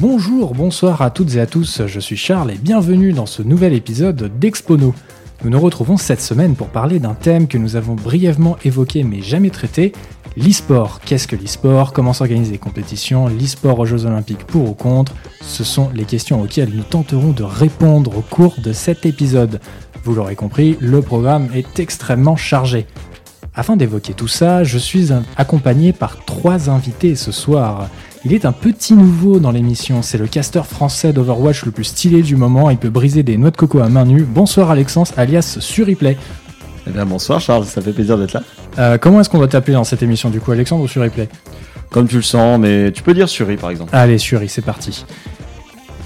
Bonjour, bonsoir à toutes et à tous, je suis Charles et bienvenue dans ce nouvel épisode d'Expono. Nous nous retrouvons cette semaine pour parler d'un thème que nous avons brièvement évoqué mais jamais traité, l'e-sport. Qu'est-ce que l'e-sport? Comment s'organisent les compétitions? L'e-sport aux Jeux Olympiques pour ou contre? Ce sont les questions auxquelles nous tenterons de répondre au cours de cet épisode. Vous l'aurez compris, le programme est extrêmement chargé. Afin d'évoquer tout ça, je suis accompagné par trois invités ce soir. Il est un petit nouveau dans l'émission, c'est le caster français d'Overwatch le plus stylé du moment, il peut briser des noix de coco à main nue. Bonsoir Alexandre, alias Suriplay. Eh bien bonsoir Charles, ça fait plaisir d'être là. Euh, comment est-ce qu'on doit t'appeler dans cette émission du coup, Alexandre ou Suriplay Comme tu le sens, mais tu peux dire Suri par exemple. Allez Suri, c'est parti.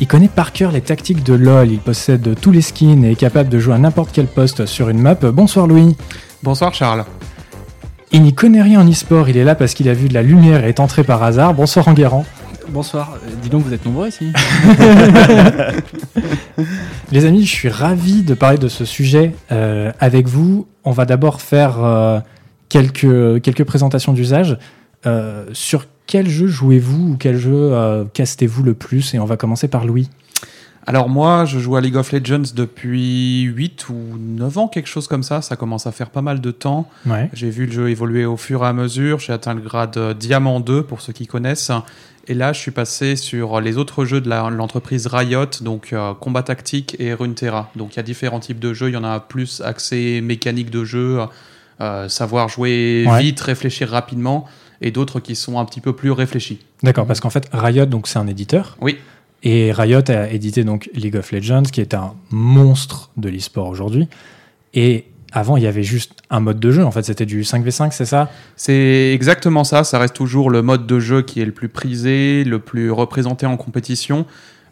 Il connaît par cœur les tactiques de LoL, il possède tous les skins et est capable de jouer à n'importe quel poste sur une map. Bonsoir Louis. Bonsoir Charles. Il n'y connaît rien en e-sport, il est là parce qu'il a vu de la lumière et est entré par hasard. Bonsoir Enguerrand. Bonsoir, euh, dis donc vous êtes nombreux ici. Les amis, je suis ravi de parler de ce sujet euh, avec vous. On va d'abord faire euh, quelques, quelques présentations d'usage. sur quel jeu jouez-vous ou quel jeu castez-vous le plus? Et on va commencer par Louis. Alors moi, je joue à League of Legends depuis 8 ou 9 ans, quelque chose comme ça. Ça commence à faire pas mal de temps. J'ai vu le jeu évoluer au fur et à mesure. J'ai atteint le grade euh, Diamant 2, pour ceux qui connaissent. Et là, je suis passé sur les autres jeux de l'entreprise Riot, donc euh, Combat Tactique et Runeterra. Donc il y a différents types de jeux. Il y en a plus accès mécanique de jeu, euh, savoir jouer vite, réfléchir rapidement, et d'autres qui sont un petit peu plus réfléchis. D'accord, parce qu'en fait, Riot, donc c'est un éditeur. Oui. Et Riot a édité donc League of Legends, qui est un monstre de l'e-sport aujourd'hui. Et avant, il y avait juste un mode de jeu. En fait, c'était du 5v5, c'est ça? C'est exactement ça. Ça reste toujours le mode de jeu qui est le plus prisé, le plus représenté en compétition.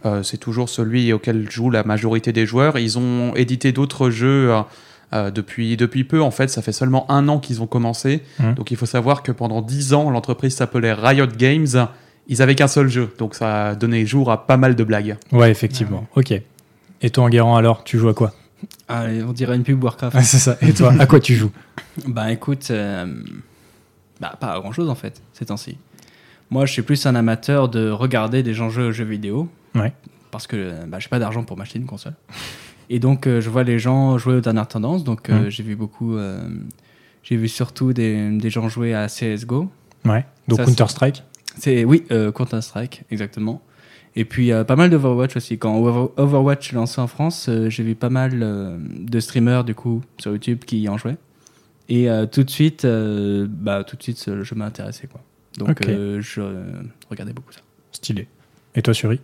Euh, c'est toujours celui auquel joue la majorité des joueurs. Ils ont édité d'autres jeux. Euh, euh, depuis, depuis peu, en fait, ça fait seulement un an qu'ils ont commencé. Mmh. Donc il faut savoir que pendant dix ans, l'entreprise s'appelait Riot Games ils avaient qu'un seul jeu, donc ça a donné jour à pas mal de blagues. Ouais, effectivement. Ok. Et toi, Enguerrand, alors, tu joues à quoi? Allez, on dirait une pub Warcraft. c'est ça. Et toi, à quoi tu joues? Bah écoute, euh, bah, pas à grand chose en fait, ces temps-ci. Moi, je suis plus un amateur de regarder des gens jouer aux jeux vidéo. Ouais. Parce que bah, j'ai pas d'argent pour m'acheter une console. Et donc, euh, je vois les gens jouer aux dernières tendances. Donc, euh, mmh. j'ai vu beaucoup. j'ai vu surtout des, des, gens jouer à CSGO. Ouais. Donc Counter-Strike c'est oui, euh, Counter Strike, exactement. Et puis euh, pas mal d'Overwatch aussi. Quand Overwatch est lancé en France, euh, j'ai vu pas mal de streamers du coup sur YouTube qui en jouaient. Et tout de suite, bah tout de suite, je m'intéressais quoi. Donc je regardais beaucoup ça. Stylé. Et toi, Suri?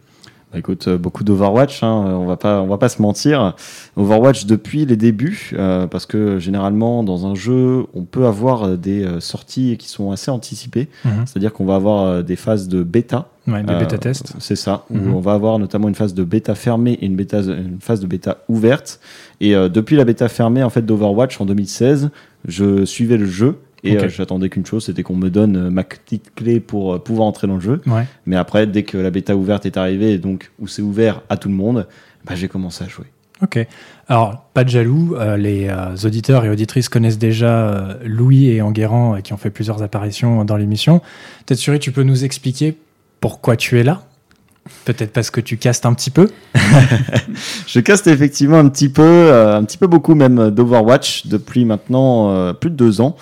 Bah, écoute, euh, beaucoup d'Overwatch, hein, on va pas, on va pas se mentir. Overwatch depuis les débuts, euh, parce que généralement dans un jeu, on peut avoir euh, des sorties qui sont assez anticipées. Mhm. C'est-à-dire qu'on va avoir des phases de bêta. Ouais, des bêta tests. C'est ça. Où mhm. on va avoir notamment une phase de bêta fermée et une, bêta, une phase de bêta ouverte. Et depuis la bêta fermée en fait d'Overwatch en 2016, je suivais le jeu et euh, j'attendais qu'une chose, c'était qu'on me donne euh, ma petite clé pour euh, pouvoir entrer dans le jeu. Mais après, dès que la bêta ouverte est arrivée, donc où c'est ouvert à tout le monde, bah, j'ai commencé à jouer. Ok. Alors, pas de jaloux, les auditeurs et auditrices connaissent déjà Louis et Enguerrand qui ont fait plusieurs apparitions dans l'émission. Peut-être, Suri, tu peux nous expliquer pourquoi tu es là? Peut-être parce que tu castes un petit peu Je caste effectivement un petit peu, euh, un petit peu beaucoup même d'Overwatch depuis maintenant euh, plus de deux ans.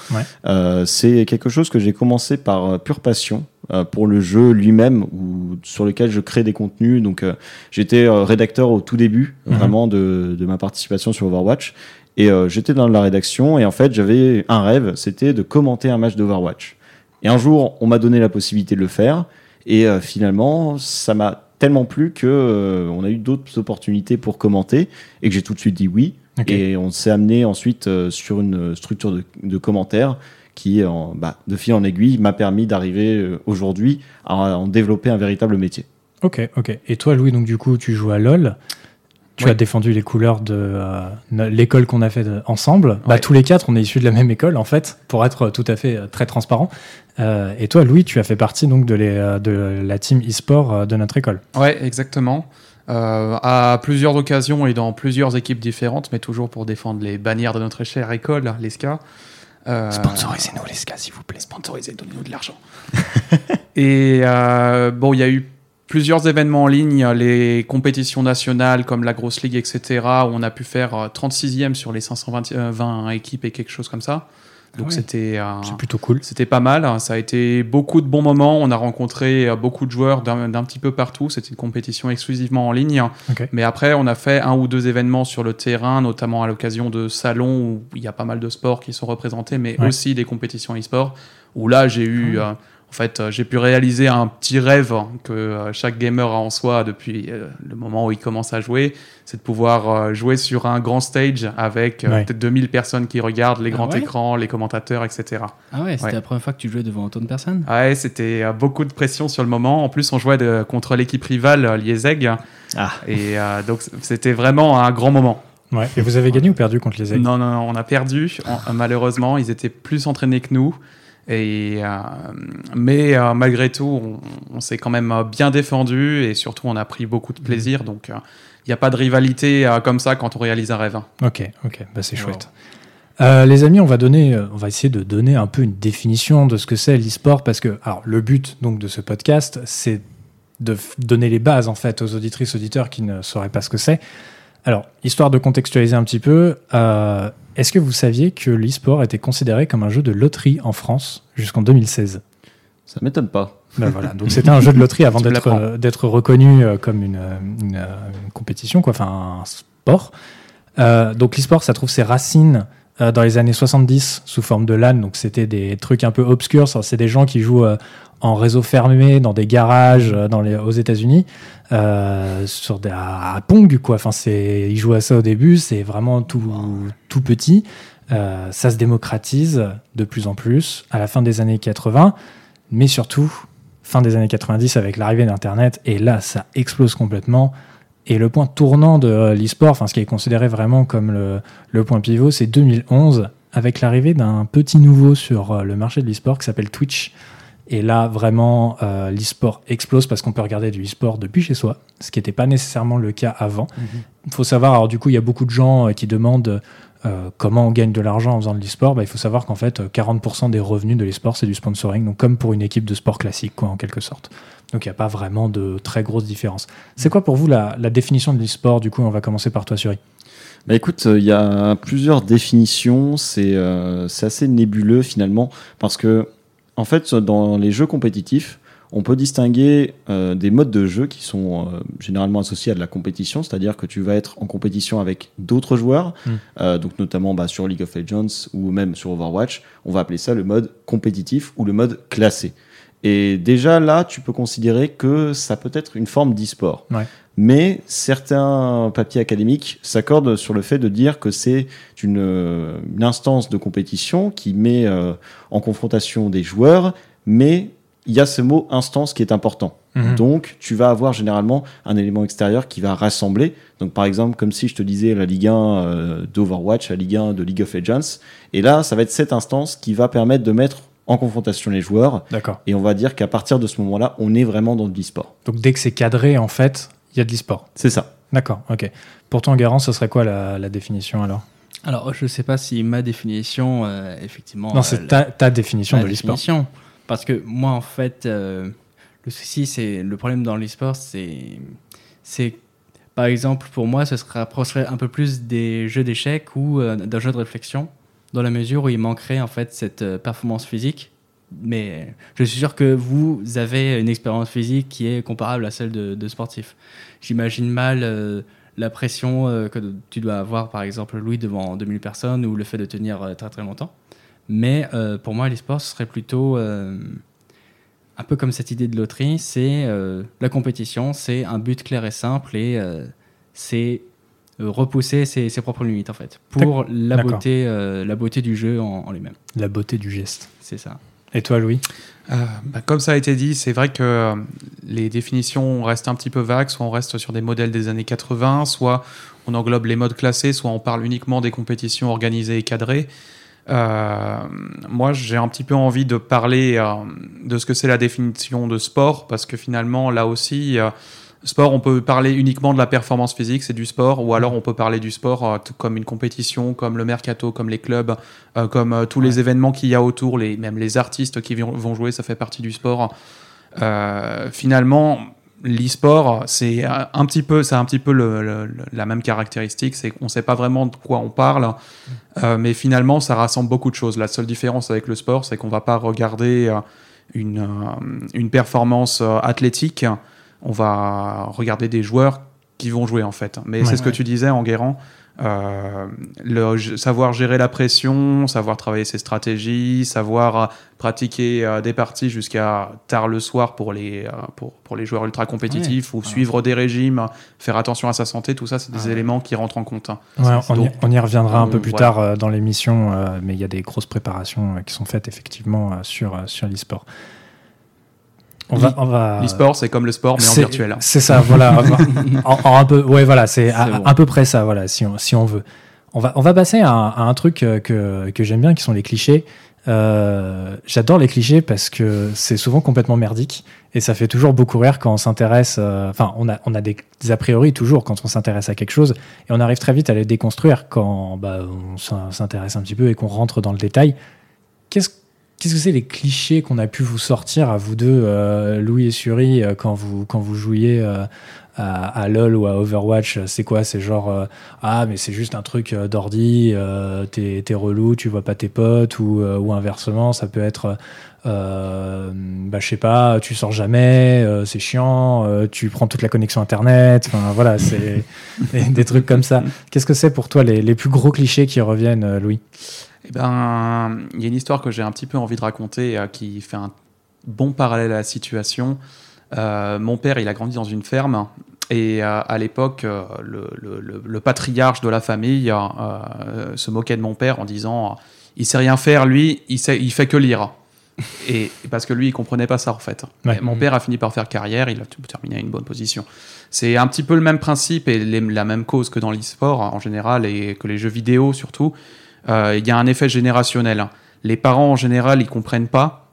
Euh, c'est quelque chose que j'ai commencé par pure passion pour le jeu lui-même ou sur lequel je crée des contenus. Donc j'étais rédacteur au tout début mhm. vraiment de, de, ma participation sur Overwatch. Et j'étais dans la rédaction et en fait j'avais un rêve, c'était de commenter un match d'Overwatch. Et un jour on m'a donné la possibilité de le faire. Et euh, finalement, ça m'a tellement plu que euh, on a eu d'autres opportunités pour commenter et que j'ai tout de suite dit oui. Et on s'est amené ensuite euh, sur une structure de, commentaires qui, en, bah, de fil en aiguille, m'a permis d'arriver aujourd'hui à en développer un véritable métier. Ok, ok. Et toi, Louis, donc du coup, tu joues à LoL. Tu as défendu les couleurs de euh, l'école qu'on a fait ensemble. Bah, tous les quatre, on est issus de la même école, en fait, pour être tout à fait euh, très transparent. Euh, et toi, Louis, tu as fait partie donc de, les, de la team e-sport de notre école. Ouais, exactement. à plusieurs occasions et dans plusieurs équipes différentes, mais toujours pour défendre les bannières de notre chère école, l'ESCA. Sponsorisez-nous, l'ESCA, s'il vous plaît. Sponsorisez, donnez-nous de l'argent. et bon, il y a eu plusieurs événements en ligne, les compétitions nationales comme la Grosse Ligue, etc., où on a pu faire 36e sur les 520 équipes et quelque chose comme ça. Donc ah c'était c'est plutôt cool. C'était pas mal. Ça a été beaucoup de bons moments. On a rencontré euh, beaucoup de joueurs d'un petit peu partout. C'était une compétition exclusivement en ligne. Mais après, on a fait un ou deux événements sur le terrain, notamment à l'occasion de salons où il y a pas mal de sports qui sont représentés, mais aussi des compétitions e-sport. Où là, j'ai eu ah euh, en fait, euh, j'ai pu réaliser un petit rêve que euh, chaque gamer a en soi depuis euh, le moment où il commence à jouer, c'est de pouvoir jouer sur un grand stage avec peut-être 2000 personnes qui regardent les ah grands écrans, les commentateurs, etc. Ah ouais, c'était la première fois que tu jouais devant autant de personnes Ouais, c'était beaucoup de pression sur le moment. En plus, on jouait contre l'équipe rivale Liezeg. Ah. Et donc, c'était vraiment un grand moment. Ouais. Et vous avez gagné ou perdu contre les non, non, non, on a perdu. malheureusement, ils étaient plus entraînés que nous. Et, euh, mais euh, malgré tout, on, s'est quand même bien défendu et surtout on a pris beaucoup de plaisir. Donc il euh, n'y a pas de rivalité comme ça quand on réalise un rêve. Ok, ok, bah, c'est chouette. les amis, on va donner, on va essayer de donner un peu une définition de ce que c'est l'e-sport parce que, alors, le but donc de ce podcast, c'est de donner les bases en fait aux auditrices auditeurs qui ne sauraient pas ce que c'est. Alors, histoire de contextualiser un petit peu, euh, est-ce que vous saviez que l'e-sport était considéré comme un jeu de loterie en France jusqu'en 2016 Ça m'étonne pas. Ben voilà, donc c'était un jeu de loterie avant d'être euh, d'être reconnu euh, comme une, une, compétition, quoi, enfin un sport. donc l'e-sport, ça trouve ses racines dans les années 70 sous forme de LAN, donc c'était des trucs un peu obscurs, c'est des gens qui jouent en réseau fermé dans des garages dans les, aux États-Unis. Euh, sur des, à, Pong, quoi. Enfin, ils jouent à ça au début, c'est vraiment tout, tout petit. Euh, ça se démocratise de plus en plus à la fin des années 80, mais surtout fin des années 90 avec l'arrivée d'Internet. Et là, ça explose complètement. Et le point tournant de l'e-sport, enfin, ce qui est considéré vraiment comme le, le point pivot, c'est 2011 avec l'arrivée d'un petit nouveau sur le marché de l'e-sport qui s'appelle Twitch. Et là, vraiment, euh, l'e-sport explose parce qu'on peut regarder du e-sport depuis chez soi, ce qui n'était pas nécessairement le cas avant. Il mhm. faut savoir, alors du coup, il y a beaucoup de gens euh, qui demandent euh, comment on gagne de l'argent en faisant de l'e-sport. Bah, il faut savoir qu'en fait, 40% des revenus de l'e-sport, c'est du sponsoring, donc comme pour une équipe de sport classique, quoi, en quelque sorte. Donc il n'y a pas vraiment de très grosse différence. C'est quoi pour vous la, définition de l'e-sport Du coup, on va commencer par toi, Suri. Bah écoute, il y a plusieurs définitions, c'est assez nébuleux finalement, parce que en fait, dans les jeux compétitifs, on peut distinguer euh, des modes de jeu qui sont euh, généralement associés à de la compétition, c'est-à-dire que tu vas être en compétition avec d'autres joueurs, euh, donc notamment bah, sur League of Legends ou même sur Overwatch, on va appeler ça le mode compétitif ou le mode classé. Et déjà là, tu peux considérer que ça peut être une forme d'e-sport. Mais certains papiers académiques s'accordent sur le fait de dire que c'est une, instance de compétition qui met euh, en confrontation des joueurs, mais il y a ce mot instance qui est important. Mhm. Donc, tu vas avoir généralement un élément extérieur qui va rassembler. Donc, par exemple, comme si je te disais la Ligue 1 euh, d'Overwatch, la Ligue 1 de League of Legends. Et là, ça va être cette instance qui va permettre de mettre en confrontation les joueurs. D'accord. Et on va dire qu'à partir de ce moment-là, on est vraiment dans de l'e-sport. Donc, dès que c'est cadré, en fait, il y a de l'e-sport. C'est ça. D'accord, ok. Pour toi, Garant, ce serait quoi la, définition alors? Alors, je ne sais pas si ma définition, euh, effectivement. Non, c'est euh, ta, définition de l'e-sport. Parce que moi, en fait, euh, le souci, c'est le problème dans l'e-sport, c'est. c'est par exemple, pour moi, ce serait rapprocherait un peu plus des jeux d'échecs ou d'un jeu de réflexion, dans la mesure où il manquerait en fait cette performance physique mais je suis sûr que vous avez une expérience physique qui est comparable à celle de, sportif. J'imagine mal euh, la pression euh, que tu dois avoir, par exemple, Louis, devant 2000 personnes ou le fait de tenir euh, très très longtemps. Mais pour moi, l'e-sport, serait plutôt un peu comme cette idée de loterie c'est la compétition, c'est un but clair et simple et c'est repousser ses, propres limites, en fait, pour la beauté, la beauté du jeu en lui-même. La beauté du geste. C'est ça. Et toi, Louis? Euh, bah, Comme ça a été dit, c'est vrai que euh, les définitions restent un petit peu vagues. Soit on reste sur des modèles des années 80, soit on englobe les modes classés, soit on parle uniquement des compétitions organisées et cadrées. Euh, moi, j'ai un petit peu envie de parler de ce que c'est la définition de sport, parce que finalement, là aussi, Sport, on peut parler uniquement de la performance physique, c'est du sport, ou alors on peut parler du sport euh, comme une compétition, comme le mercato, comme les clubs, euh, comme euh, tous les événements qu'il y a autour, les, même les artistes qui vont jouer, ça fait partie du sport. finalement, l'e-sport, c'est un petit peu, c'est un petit peu la même caractéristique, c'est qu'on ne sait pas vraiment de quoi on parle, euh, mais finalement, ça rassemble beaucoup de choses. La seule différence avec le sport, c'est qu'on va pas regarder une, une performance athlétique, on va regarder des joueurs qui vont jouer en fait. Mais c'est ce que tu disais en guérant. Euh, le, savoir gérer la pression, savoir travailler ses stratégies, savoir pratiquer euh, des parties jusqu'à tard le soir pour les, euh, pour, pour, les joueurs ultra compétitifs ou suivre des régimes, faire attention à sa santé, tout ça, c'est des éléments qui rentrent en compte. Hein. on, y, reviendra un peu plus tard dans l'émission, mais il y a des grosses préparations qui sont faites effectivement sur, sur l'e-sport. On va, on va... L'e-sport, c'est comme le sport, mais en virtuel. Hein. C'est ça, voilà. en, un peu, ouais, voilà, c'est à, peu près ça, voilà, si on, si on veut. On va, on va passer à, un truc euh, que, que j'aime bien, qui sont les clichés. Euh, J'adore les clichés parce que c'est souvent complètement merdique et ça fait toujours beaucoup rire quand on s'intéresse. Euh, enfin, on a, on a des, a priori toujours quand on s'intéresse à quelque chose et on arrive très vite à les déconstruire quand bah, on s'intéresse un petit peu et qu'on rentre dans le détail. Qu'est-ce Qu'est-ce que c'est les clichés qu'on a pu vous sortir à vous deux, euh, Louis et Suri, euh, quand vous quand vous jouiez euh, à, LoL ou à Overwatch C'est quoi C'est genre ah mais c'est juste un truc d'ordi, t'es es relou, tu vois pas tes potes ou, ou inversement ça peut être bah je sais pas, tu sors jamais, c'est chiant, tu prends toute la connexion internet, enfin voilà c'est des, trucs comme ça. Qu'est-ce que c'est pour toi les, les plus gros clichés qui reviennent, Louis? Eh ben, il y a une histoire que j'ai un petit peu envie de raconter euh, qui fait un bon parallèle à la situation. Euh, mon père, il a grandi dans une ferme et euh, à l'époque, le, patriarche de la famille se moquait de mon père en disant il sait rien faire, lui, il, sait, il fait que lire. et parce que lui, il comprenait pas ça en fait. Mon père a fini par faire carrière, il a terminé à une bonne position. C'est un petit peu le même principe et la même cause que dans l'e-sport en général et que les jeux vidéo surtout. Euh, il y a un effet générationnel. Les parents en général, ils comprennent pas.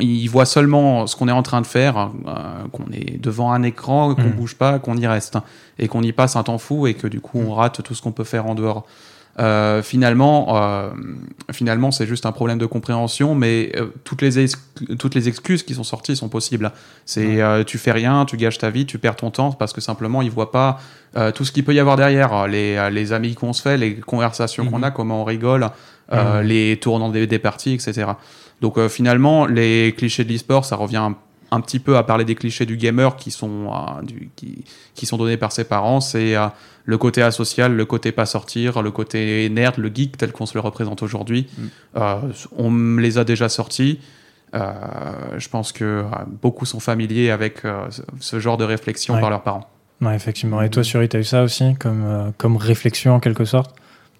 ils voient seulement ce qu'on est en train de faire, euh, qu'on est devant un écran, qu'on ne mm. bouge pas, qu'on y reste, et qu'on y passe un temps fou, et que du coup on rate tout ce qu'on peut faire en dehors. Euh, finalement, euh, finalement, c'est juste un problème de compréhension, mais euh, toutes, les toutes les excuses qui sont sorties sont possibles. C'est tu fais rien, tu gâches ta vie, tu perds ton temps parce que simplement ils voient pas tout ce qu'il peut y avoir derrière, les, les amis qu'on se fait, les conversations qu'on mhm. a, comment on rigole, les tournants des, des parties, etc. Donc finalement, les clichés de l'e-sport, ça revient un petit peu à parler des clichés du gamer qui sont, euh, du, qui, qui, sont donnés par ses parents. C'est euh, le côté asocial, le côté pas sortir, le côté nerd, le geek tel qu'on se le représente aujourd'hui. Mm. Euh, on me les a déjà sortis. je pense que beaucoup sont familiers avec ce genre de réflexion par leurs parents. Ouais, effectivement. Et toi, Suri, tu as eu ça aussi comme, comme réflexion en quelque sorte?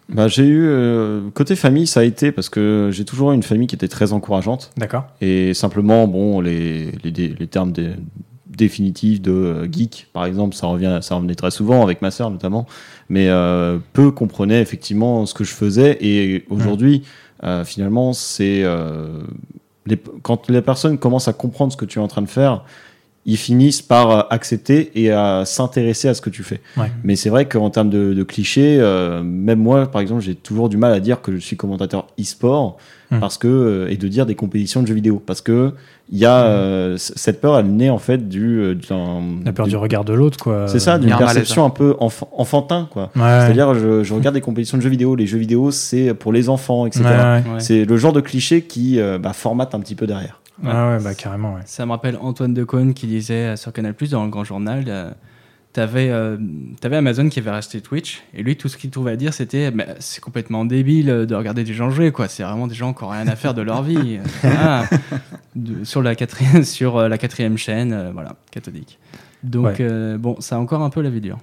Bah, j'ai eu euh, côté famille, ça a été parce que j'ai toujours eu une famille qui était très encourageante. D'accord. Et simplement, bon, les, les, les termes définitifs de euh, geek, par exemple, ça revient, ça revenait très souvent avec ma sœur notamment. Mais euh, peu comprenaient effectivement ce que je faisais. Et aujourd'hui, euh, finalement, c'est les, quand les personnes commencent à comprendre ce que tu es en train de faire, ils finissent par euh, accepter et à s'intéresser à ce que tu fais. Mais c'est vrai qu'en termes de, clichés, euh, même moi, par exemple, j'ai toujours du mal à dire que je suis commentateur e-sport hmm. parce que euh, et de dire des compétitions de jeux vidéo parce que il y a hmm. cette peur, elle naît en fait du, la peur du, regard de l'autre, quoi. C'est ça, d'une perception un peu enfantin, quoi. C'est-à-dire, je, regarde des compétitions de jeux vidéo. Les jeux vidéo, c'est pour les enfants, etc. C'est le genre de cliché qui bah, formate un petit peu derrière. Ah ouais, bah carrément, ouais. Ça me rappelle Antoine Decaune qui disait euh, sur Canal Plus dans le Grand Journal euh, T'avais euh, avais Amazon qui avait racheté Twitch, et lui, tout ce qu'il trouvait à dire, c'était c'est complètement débile de regarder des gens jouer, quoi. C'est vraiment des gens qui n'ont rien à faire de leur vie. Ah, sur, la quatrième, sur la quatrième chaîne, voilà, catholique. Donc, bon, ça a encore un peu la vie dure.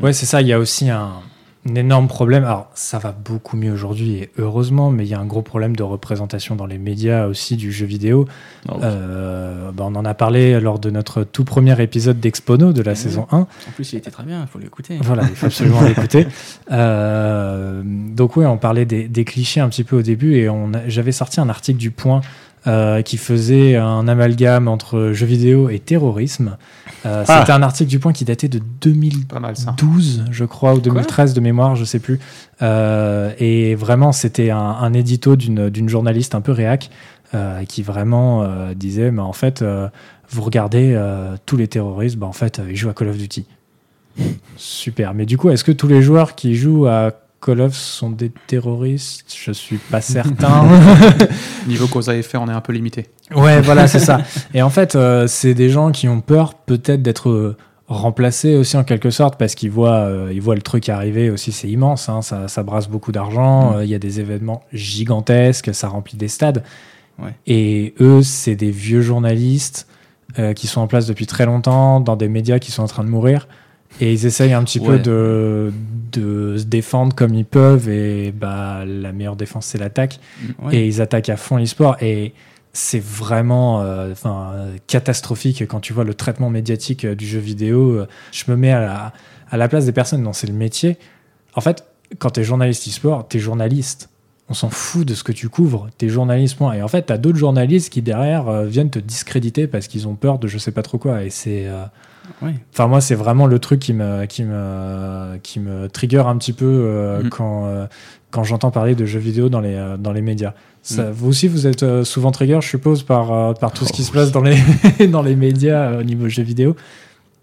Ouais, c'est ça. Il y a aussi un un énorme problème. Alors, ça va beaucoup mieux aujourd'hui, et heureusement, mais il y a un gros problème de représentation dans les médias aussi du jeu vidéo. Ah euh, bah, on en a parlé lors de notre tout premier épisode d'Expono de la ah saison 1. En plus, il était très bien, il faut l'écouter. Voilà, il faut absolument l'écouter. Euh, donc, oui, on parlait des, des, clichés un petit peu au début, et j'avais sorti un article du Point euh, qui faisait un amalgame entre jeux vidéo et terrorisme. Euh, ah. C'était un article du Point qui datait de 2012, je crois, ou 2013 de mémoire, je sais plus. Euh, et vraiment, c'était un, un, édito d'une journaliste un peu réac qui vraiment disait, mais en fait, vous regardez tous les terroristes, bah, en fait, ils jouent à Call of Duty. Super. Mais du coup, est-ce que tous les joueurs qui jouent à Call of sont des terroristes Je suis pas certain. Niveau cause à effet, on est un peu limité. Ouais, voilà, c'est ça. Et en fait, euh, c'est des gens qui ont peur peut-être d'être euh, remplacés aussi en quelque sorte parce qu'ils voient, euh, ils voient le truc arriver aussi, c'est immense, hein, ça, ça, brasse beaucoup d'argent, mm. il y a des événements gigantesques, ça remplit des stades. Et eux, c'est des vieux journalistes qui sont en place depuis très longtemps, dans des médias qui sont en train de mourir. Et ils essayent un petit peu de, de, se défendre comme ils peuvent. Et bah, la meilleure défense, c'est l'attaque. Mm. Et ils attaquent à fond l'e-sport. Et c'est vraiment euh, catastrophique quand tu vois le traitement médiatique euh, du jeu vidéo. Je me mets à la, à la place des personnes dont c'est le métier. En fait, quand tu es journaliste e-sport, tu es journaliste. On s'en fout de ce que tu couvres. Tu es journaliste, point. Et en fait, tu as d'autres journalistes qui, derrière, euh, viennent te discréditer parce qu'ils ont peur de je sais pas trop quoi. Et c'est. Enfin, moi, c'est vraiment le truc qui me, qui me, qui me trigger un petit peu euh, mm. quand, euh, quand j'entends parler de jeux vidéo dans les, euh, dans les médias. Ça, mm. Vous aussi, vous êtes souvent trigger, je suppose, par, par tout ce qui se passe dans les, dans les médias au niveau jeux vidéo.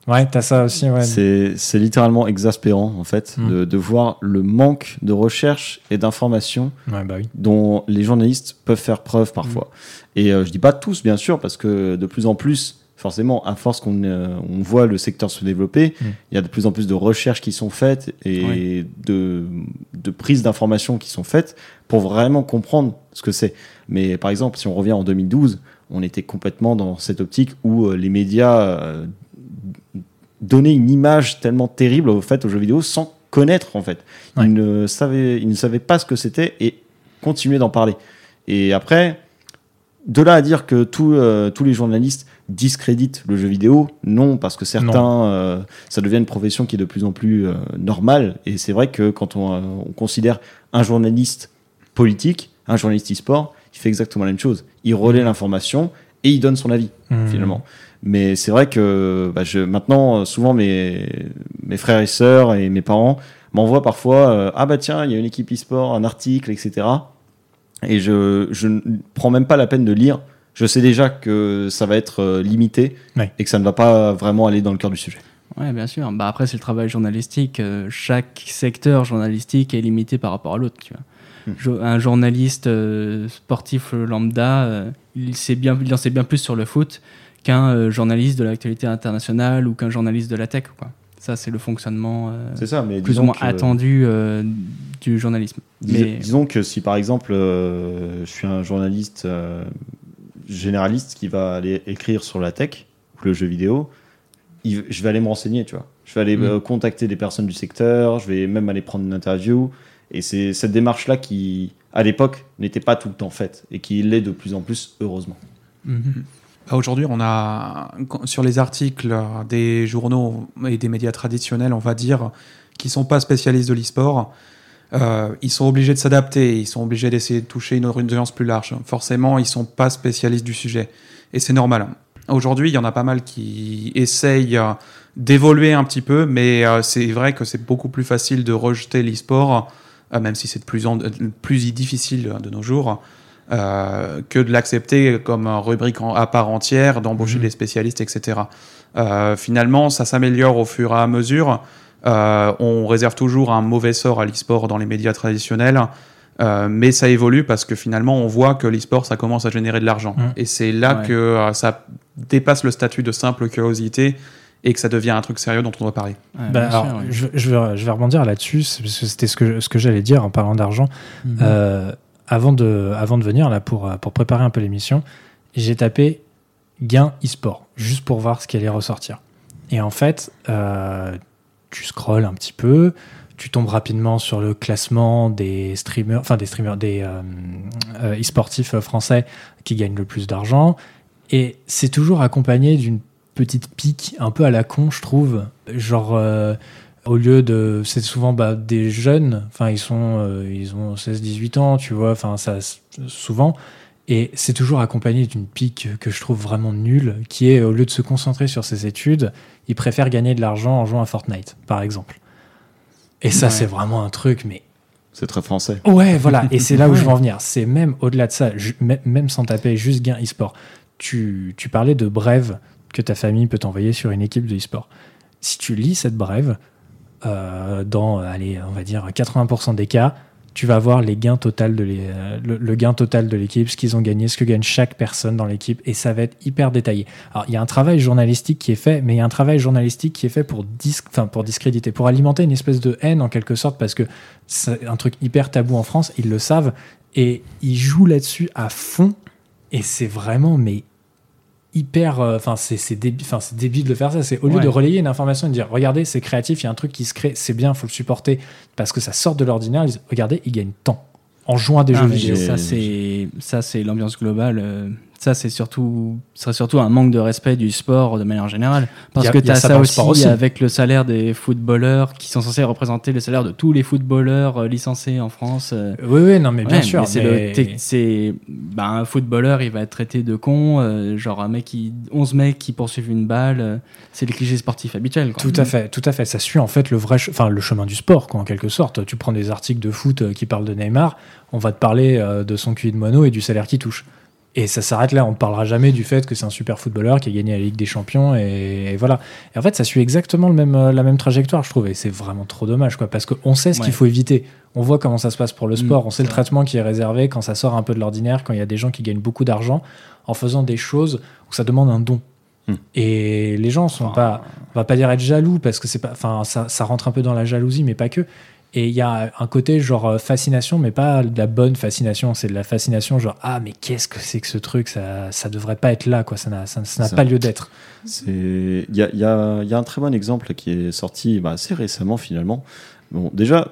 Ouais, t'as ça aussi. Ouais. C'est littéralement exaspérant, en fait, mm. de, de, voir le manque de recherche et d'information bah oui. dont les journalistes peuvent faire preuve parfois. Et je dis pas tous, bien sûr, parce que de plus en plus, forcément, à force qu'on euh, on voit le secteur se développer, mm. il y a de plus en plus de recherches qui sont faites et de, de prises d'informations qui sont faites pour vraiment comprendre ce que c'est. Mais par exemple, si on revient en 2012, on était complètement dans cette optique où euh, les médias euh, donnaient une image tellement terrible au fait aux jeux vidéo sans connaître en fait. Ils, ne savaient, ils ne savaient pas ce que c'était et continuaient d'en parler. Et après, de là à dire que tous les journalistes discrédite le jeu vidéo. Non, parce que certains, euh, ça devient une profession qui est de plus en plus euh, normale. Et c'est vrai que quand on, euh, on, considère un journaliste politique, un journaliste e-sport, il fait exactement la même chose. Il relaie l'information et il donne son avis, mmh. finalement. Mais c'est vrai que bah, je, maintenant, souvent, mes, mes frères et sœurs et mes parents m'envoient parfois Ah bah tiens, il y a une équipe e-sport, un article, etc. Et je, je ne prends même pas la peine de lire je sais déjà que ça va être euh, limité et que ça ne va pas vraiment aller dans le cœur du sujet. Oui, bien sûr. Bah après, c'est le travail journalistique. Euh, chaque secteur journalistique est limité par rapport à l'autre. Tu vois. Hmm. Un journaliste euh, sportif lambda, il, sait bien, il en sait bien plus sur le foot qu'un journaliste de l'actualité internationale ou qu'un journaliste de la tech. Quoi. Ça, c'est le fonctionnement ça, mais plus ou moins attendu du journalisme. mais... Disons que si par exemple je suis un journaliste généraliste qui va aller écrire sur la tech ou le jeu vidéo, je vais aller me renseigner, tu vois. Je vais aller mm. euh, contacter des personnes du secteur, je vais même aller prendre une interview. Et c'est cette démarche-là qui, à l'époque, n'était pas tout le temps faite et qui l'est de plus en plus, heureusement. Mm-hmm. Bah, aujourd'hui, on a sur les articles des journaux et des médias traditionnels, on va dire, qui sont pas spécialistes de l'e-sport, euh, ils sont obligés de s'adapter, ils sont obligés d'essayer de toucher une audience plus large. Forcément, ils sont pas spécialistes du sujet. Et c'est normal. Aujourd'hui, il y en a pas mal qui essayent euh, d'évoluer un petit peu, mais euh, c'est vrai que c'est beaucoup plus facile de rejeter l'e-sport, même si c'est de plus en plus difficile de nos jours, que de l'accepter comme rubrique à part entière, d'embaucher mmh. des spécialistes, etc. finalement, ça s'améliore au fur et à mesure. Euh, on réserve toujours un mauvais sort à l'e-sport dans les médias traditionnels. Euh, mais ça évolue parce que finalement, on voit que l'e-sport, ça commence à générer de l'argent. Mmh. Et c'est là que euh, ça dépasse le statut de simple curiosité et que ça devient un truc sérieux dont on doit parler. Bah, je, vais, rebondir là-dessus, parce que c'était ce que, ce que j'allais dire en parlant d'argent. Mmh. avant, de, avant de venir, là, pour, pour préparer un peu l'émission, j'ai tapé gain e-sport, juste pour voir ce qui allait ressortir. Et en fait, tu scrolles un petit peu, tu tombes rapidement sur le classement des streamers, enfin des streamers, des euh, euh, e-sportifs français qui gagnent le plus d'argent. Et c'est toujours accompagné d'une petite pique un peu à la con, je trouve. Genre, euh, au lieu de. C'est souvent bah, des jeunes, enfin, ils, sont, ils ont 16-18 ans, tu vois, enfin, ça, souvent. Et c'est toujours accompagné d'une pique que je trouve vraiment nulle, qui est au lieu de se concentrer sur ses études, il préfère gagner de l'argent en jouant à Fortnite, par exemple. Et ça, c'est vraiment un truc, mais C'est très français. Ouais, voilà. Et c'est là où je veux en venir. C'est même au-delà de ça, même sans taper juste gain e-sport. Tu, tu, parlais de brève que ta famille peut t'envoyer sur une équipe de e-sport. Si tu lis cette brève, euh, dans, allez, on va dire 80% des cas, tu vas voir euh, le, gain total de l'équipe, ce qu'ils ont gagné, ce que gagne chaque personne dans l'équipe, et ça va être hyper détaillé. Alors il y a un travail journalistique qui est fait, mais il y a un travail journalistique qui est fait pour, pour discréditer, pour alimenter une espèce de haine en quelque sorte, parce que c'est un truc hyper tabou en France, ils le savent, et ils jouent là-dessus à fond, et c'est vraiment mais hyper. Euh, enfin, c'est débile, débile de le faire ça. C'est au lieu de relayer une information et de dire regardez, c'est créatif, il y a un truc qui se crée, c'est bien, il faut le supporter parce que ça sort de l'ordinaire. Ils disent regardez, ils gagnent tant en jouant à des jeux vidéo. Ça, c'est l'ambiance globale. Ça c'est surtout serait surtout un manque de respect du sport de manière générale. Parce que tu as ça, aussi, avec le salaire des footballeurs qui sont censés représenter le salaire de tous les footballeurs euh, licenciés en France euh. oui oui non mais bien sûr c'est bah, un footballeur il va être traité de con euh, genre un mec qui 11 mecs qui poursuivent une balle c'est le cliché sportif habituel tout à fait tout à fait. Ça suit en fait le vrai enfin le chemin du sport quoi en quelque sorte. Tu prends des articles de foot qui parlent de Neymar on va te parler de son QI de mono et du salaire qui touche et ça s'arrête là, on ne parlera jamais du fait que c'est un super footballeur qui a gagné la Ligue des Champions et, voilà. Et en fait, ça suit exactement le même, euh, la même trajectoire, je trouve. Et c'est vraiment trop dommage, quoi, parce qu'on sait ce qu'il faut éviter. On voit comment ça se passe pour le mm. sport, on sait le traitement qui est réservé quand ça sort un peu de l'ordinaire, quand il y a des gens qui gagnent beaucoup d'argent en faisant des choses où ça demande un don. Mm. Et les gens sont pas, on va pas dire être jaloux parce que c'est pas, enfin, ça, ça rentre un peu dans la jalousie, mais pas que. Et il y a un côté genre euh, fascination, mais pas de la bonne fascination, c'est de la fascination genre ah mais qu'est-ce que c'est que ce truc, ça ça devrait pas être là quoi, ça n'a ça, pas lieu d'être. C'est il y a, y, a, y a un très bon exemple qui est sorti bah, assez récemment finalement. Bon déjà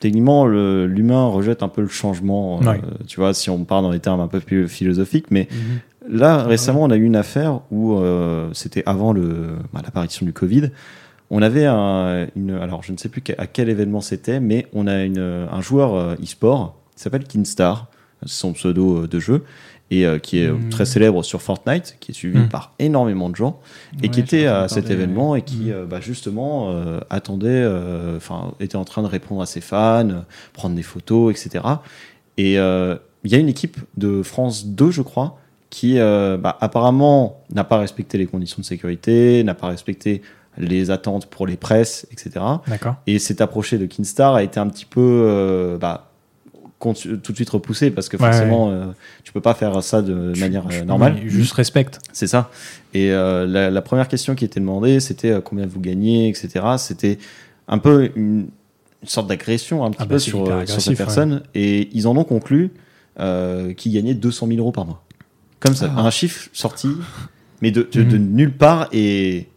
techniquement l'humain rejette un peu le changement, euh, tu vois si on part dans des termes un peu plus philosophiques, mais mhm. là récemment on a eu une affaire où euh, c'était avant bah, l'apparition du Covid on avait un, une, alors je ne sais plus à quel événement c'était, mais on a une, un joueur euh, e-sport qui s'appelle Kinstar, son pseudo euh, de jeu, et euh, qui est hmm. très célèbre sur Fortnite, qui est suivi hmm. par énormément de gens, et qui était à cet événement et qui hmm. bah, justement attendait, enfin était en train de répondre à ses fans, prendre des photos, etc. Et il y a une équipe de France 2, je crois, qui bah, apparemment n'a pas respecté les conditions de sécurité, n'a pas respecté les attentes pour les presses, etc. Et s'est approché de Kinstar a été un petit peu euh, bah, tout de suite repoussé parce que forcément, euh, tu peux pas faire ça de manière euh, normale. juste respecte. C'est ça. Et la, première question qui était demandée, c'était combien vous gagnez, etc. C'était un peu une, sorte d'agression un petit ah peu bah, sur, sur, cette personne. Et ils en ont conclu qu'ils gagnaient 200 000 euros par mois. Comme ça, ah. un chiffre sorti, mais de, de, de hmm. nulle part et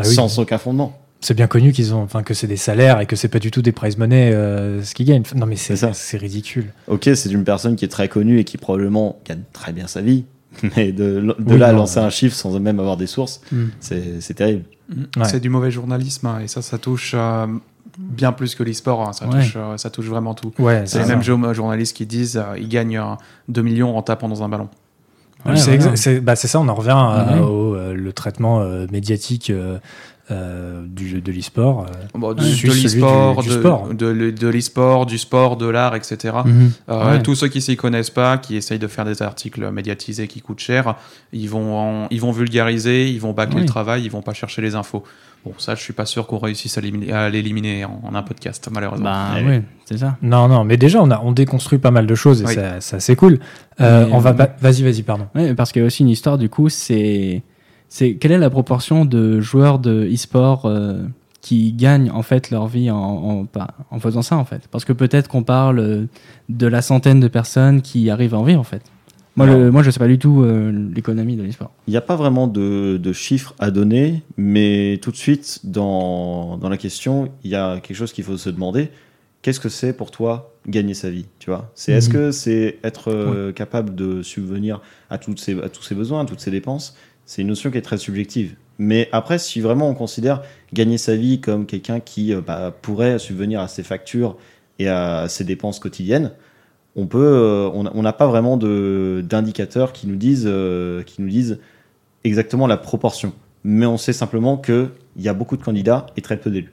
ah sans aucun fondement. C'est bien connu qu'ils ont, enfin que c'est des salaires et que c'est pas du tout des prize money euh, ce qu'ils gagnent. Non mais c'est ça, c'est ridicule. Ok, c'est une personne qui est très connue et qui probablement gagne très bien sa vie, mais de, de là à lancer un chiffre sans même avoir des sources, hmm. c'est terrible. Hmm. C'est du mauvais journalisme hein, et ça, ça touche. Euh, bien plus que l'e-sport, hein. ça, touche, euh, ça touche vraiment tout. c'est les mêmes journalistes qui disent ils gagnent 2 millions en tapant dans un ballon. Bah, c'est ça, on en revient mhm. au le traitement médiatique euh, du, de l'e-sport. Euh, de l'e-sport, de, de l'e-sport, du sport, de l'art, etc. Mhm. Euh, tous ceux qui s'y connaissent pas, qui essayent de faire des articles médiatisés qui coûtent cher, ils vont, ils vont vulgariser, ils vont bâcler le travail, ils vont pas chercher les infos. Bon, ça, je suis pas sûr qu'on réussisse à l'éliminer en, un podcast, malheureusement. Bah, eh oui, c'est ça. Non, non, mais déjà, on, a, on déconstruit pas mal de choses et ça, c'est cool. on va Vas-y, vas-y, pardon. Oui, parce qu'il y a aussi une histoire, du coup, c'est c'est quelle est la proportion de joueurs de e-sport euh, qui gagnent en fait leur vie en, en, faisant ça en fait? Parce que peut-être qu'on parle de la centaine de personnes qui arrivent à en vivre en fait. Moi, je moi je sais pas du tout euh, l'économie de l'e-sport. Il n'y a pas vraiment de, de, chiffres à donner, mais tout de suite dans, dans la question, il y a quelque chose qu'il faut se demander. Qu'est-ce que c'est pour toi gagner sa vie Tu vois? C'est est-ce mhm. que c'est être euh, capable de subvenir à, toutes ses, à tous ses besoins, à toutes ses dépenses? C'est une notion qui est très subjective. Mais après, si vraiment on considère gagner sa vie comme quelqu'un qui euh, bah, pourrait subvenir à ses factures et à ses dépenses quotidiennes, on peut, euh, on n'a pas vraiment d'indicateurs qui nous disent, euh, qui nous disent exactement la proportion. Mais on sait simplement qu'il y a beaucoup de candidats et très peu d'élus.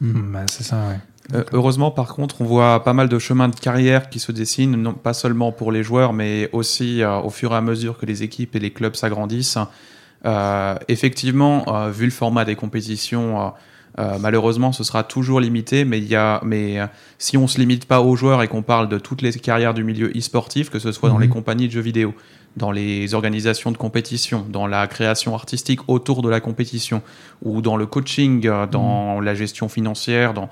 Mmh, bah, c'est ça, ouais. heureusement, par contre, on voit pas mal de chemins de carrière qui se dessinent, non pas seulement pour les joueurs, mais aussi au fur et à mesure que les équipes et les clubs s'agrandissent. effectivement, vu le format des compétitions, euh, malheureusement, ce sera toujours limité, mais, y a, mais euh, si on se limite pas aux joueurs et qu'on parle de toutes les carrières du milieu e-sportif, que ce soit dans les mhm. compagnies de jeux vidéo, dans les organisations de compétition, dans la création artistique autour de la compétition, ou dans le coaching, euh, dans mhm. la gestion financière, dans,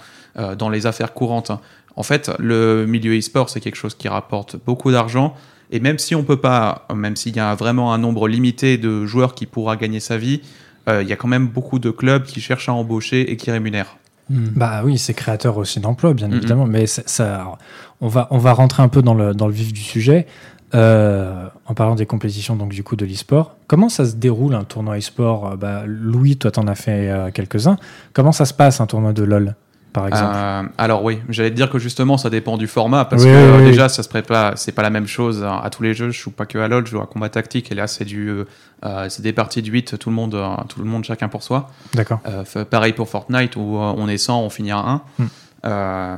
dans les affaires courantes. En fait, le milieu e-sport, c'est quelque chose qui rapporte beaucoup d'argent. Et même si on peut pas, même s'il y a vraiment un nombre limité de joueurs qui pourra gagner sa vie, il y a quand même beaucoup de clubs qui cherchent à embaucher et qui rémunèrent. Hmm. Bah oui, c'est créateur aussi d'emplois, bien évidemment. Mais ça, on, va, on va rentrer un peu dans le, dans le vif du sujet. Euh, en parlant des compétitions donc du coup de l'e-sport, comment ça se déroule un tournoi e-sport? Bah, Louis, toi t'en as fait euh, quelques-uns. Comment ça se passe un tournoi de LoL? Par exemple euh, Alors oui, j'allais te dire que justement ça dépend du format parce que euh, déjà ça se prépare, c'est pas la même chose à tous les jeux. Je joue pas que à LoL, je joue à combat tactique et là c'est du, euh, c'est des parties de 8, tout le monde, tout le monde chacun pour soi. D'accord. pareil pour Fortnite où on est 100, on finit à 1. Euh,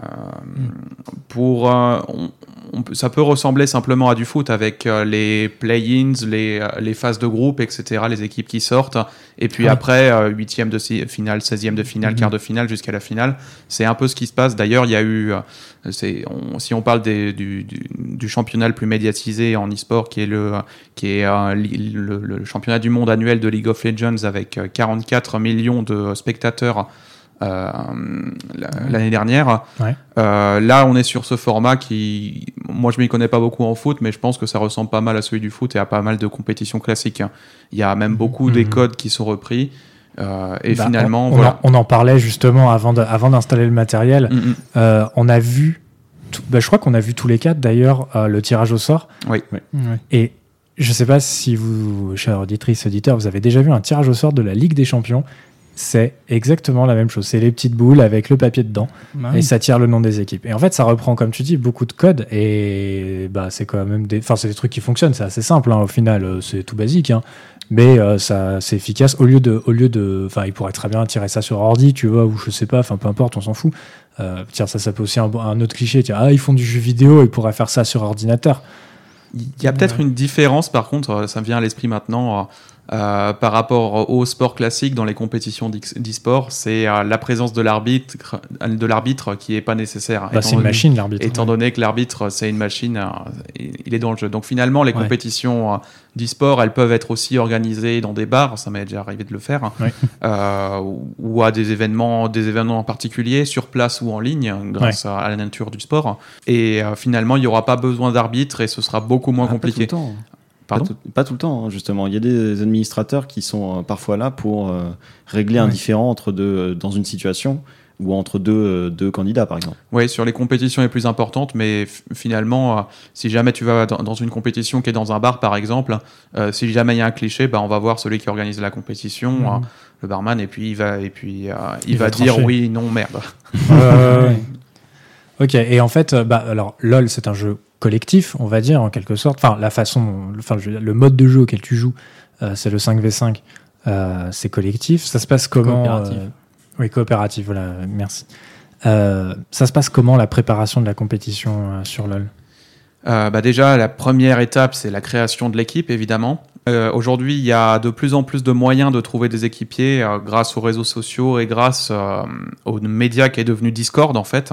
pour, euh, ça peut ressembler simplement à du foot avec euh, les play-ins, les, les, phases de groupe, etc., les équipes qui sortent, et puis après, huitième de finale, 16e de finale, mhm. quart de finale, jusqu'à la finale. C'est un peu ce qui se passe. D'ailleurs, il y a eu, si on parle des, du, du, championnat le plus médiatisé en e-sport, qui est, le, qui est le, le, championnat du monde annuel de League of Legends avec 44 millions de spectateurs euh, l'année dernière. Euh, là, on est sur ce format qui, moi, je m'y connais pas beaucoup en foot, mais je pense que ça ressemble pas mal à celui du foot et à pas mal de compétitions classiques. Il y a même beaucoup des mhm. codes qui sont repris. Euh, et bah, finalement, on, voilà. on, en, parlait justement avant avant d'installer le matériel. Mhm. on a vu, bah, je crois qu'on a vu tous les quatre d'ailleurs le tirage au sort. Oui. Et je sais pas si vous, chers auditrices, auditeurs, vous avez déjà vu un tirage au sort de la Ligue des Champions c'est exactement la même chose. C'est les petites boules avec le papier dedans bah et ça tire le nom des équipes. Et en fait, ça reprend, comme tu dis, beaucoup de codes et bah, c'est quand même des, enfin, c'est des trucs qui fonctionnent. C'est assez simple hein, au final, euh, c'est tout basique, hein. mais euh, ça, c'est efficace. Au lieu de, au lieu de, enfin, il pourrait très bien tirer ça sur ordi, tu vois, ou je sais pas, enfin, peu importe, on s'en fout. Euh, tiens, ça, ça peut aussi un, un autre cliché. Tiens, ah, ils font du jeu vidéo, ils pourraient faire ça sur ordinateur. Il y a peut-être une différence, par contre, ça me vient à l'esprit maintenant. Euh, par rapport au sport classique dans les compétitions d'e-sport, c'est euh, la présence de l'arbitre, de l'arbitre qui est pas nécessaire. Bah, c'est une machine l'arbitre. Étant donné que l'arbitre c'est une machine, euh, il est dans le jeu. Donc finalement, les compétitions d'e-sport, elles peuvent être aussi organisées dans des bars, ça m'est déjà arrivé de le faire, ou à des événements, des événements particuliers sur place ou en ligne, grâce à la nature du sport. Et finalement, il n'y aura pas besoin d'arbitre et ce sera beaucoup moins ah, compliqué. Pas, tout, pas tout, le temps, hein, justement. Il y a des administrateurs qui sont euh, parfois là pour euh, régler un différent entre deux, dans une situation ou entre deux, euh, deux candidats, par exemple. Oui, sur les compétitions les plus importantes, mais finalement, si jamais tu vas dans une compétition qui est dans un bar, par exemple, si jamais il y a un cliché, bah, on va voir celui qui organise la compétition, mhm. le barman, et puis il va, et puis, il, va, dire oui, non, merde. ok, et en fait, bah, alors, LOL, c'est un jeu collectif, on va dire, en quelque sorte. Enfin, la façon, enfin, le mode de jeu auquel tu joues, euh, c'est le 5v5, euh, c'est collectif. Ça se passe comment Coopératif. Euh, oui, coopératif, voilà, merci. ça se passe comment la préparation de la compétition sur LoL? Bah Déjà, la première étape, c'est la création de l'équipe, évidemment. Aujourd'hui, il y a de plus en plus de moyens de trouver des équipiers grâce aux réseaux sociaux et grâce aux médias qui est devenu Discord, en fait.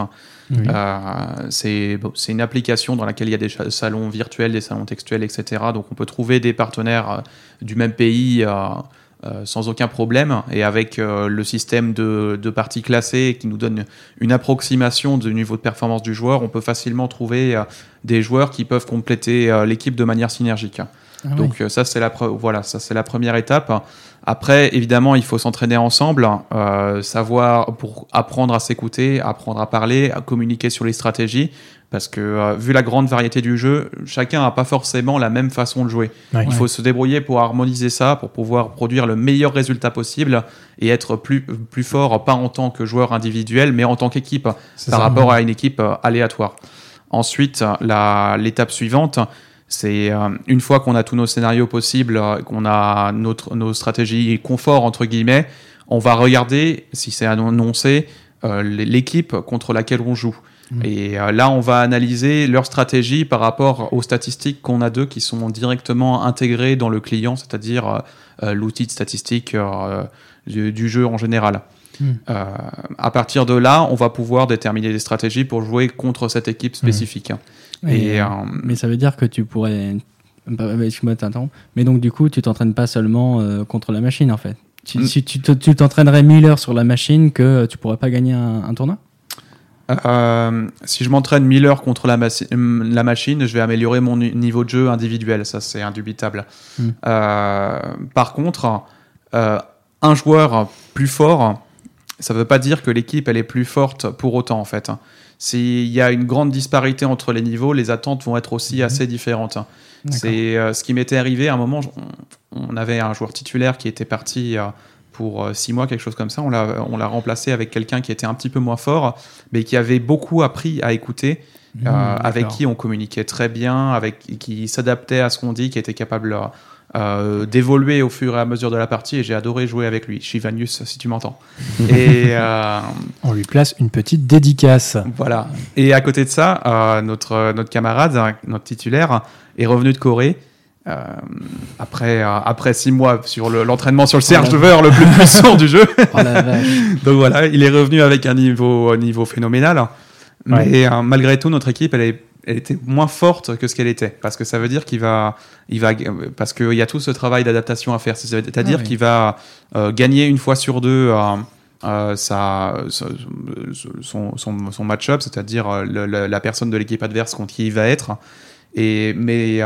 Euh, c'est une application dans laquelle il y a des salons virtuels, des salons textuels, etc. Donc on peut trouver des partenaires euh, du même pays euh, sans aucun problème et avec le système de, de, parties classées qui nous donne une approximation du niveau de performance du joueur, on peut facilement trouver des joueurs qui peuvent compléter l'équipe de manière synergique. Ah Donc ça c'est la voilà ça c'est la première étape. Après, évidemment, il faut s'entraîner ensemble, euh, savoir pour apprendre à s'écouter, apprendre à parler, à communiquer sur les stratégies, parce que euh, vu la grande variété du jeu, chacun n'a pas forcément la même façon de jouer. il faut se débrouiller pour harmoniser ça, pour pouvoir produire le meilleur résultat possible et être plus, plus fort, pas en tant que joueur individuel, mais en tant qu'équipe, par rapport à une équipe euh, aléatoire. Ensuite, l'étape suivante, c'est euh, une fois qu'on a tous nos scénarios possibles, euh, qu'on a notre, nos stratégies confort, entre guillemets, on va regarder, si c'est annoncé, l'équipe contre laquelle on joue. Mm. Et là, on va analyser leur stratégie par rapport aux statistiques qu'on a d'eux qui sont directement intégrées dans le client, c'est-à-dire l'outil de statistique du, jeu en général. Euh, à partir de là, on va pouvoir déterminer des stratégies pour jouer contre cette équipe hmm. spécifique. Et, euh, mais ça veut dire que tu pourrais. Excuse-moi, Mais donc, du coup, tu t'entraînes pas seulement euh, contre la machine, en fait. Hmm. Si tu t'entraînerais 1000 heures sur la machine, que tu pourrais pas gagner un, tournoi? Si je m'entraîne 1000 heures contre la, la, machine, je vais améliorer mon niveau de jeu individuel, ça c'est indubitable. par contre, un joueur plus fort, ça ne veut pas dire que l'équipe elle est plus forte pour autant en fait. S'il y a une grande disparité entre les niveaux, les attentes vont être aussi mhm. assez différentes. C'est euh, ce qui m'était arrivé à un moment. On, avait un joueur titulaire qui était parti euh, pour euh, six mois, quelque chose comme ça. On l'a remplacé avec quelqu'un qui était un petit peu moins fort, mais qui avait beaucoup appris à écouter. Mhm, avec qui on communiquait très bien, avec qui s'adaptait à ce qu'on dit, qui était capable euh, d'évoluer au fur et à mesure de la partie et j'ai adoré jouer avec lui. Shivanius, si tu m'entends. et euh, on lui place une petite dédicace. Voilà. Et à côté de ça, euh, notre notre camarade, notre titulaire, est revenu de Corée. après, après six mois sur l'entraînement sur le Serge oh le plus puissant du jeu. Oh Donc voilà, il est revenu avec un niveau, niveau phénoménal. Mais malgré tout, notre équipe, elle est elle était moins forte que ce qu'elle était. Parce que ça veut dire qu'il va il va parce qu'il y a tout ce travail d'adaptation à faire. C'est-à-dire ah qu'il va euh, gagner une fois sur deux euh, euh, son, son, son match-up c'est-à-dire la personne de l'équipe adverse contre qui il va être. Et mais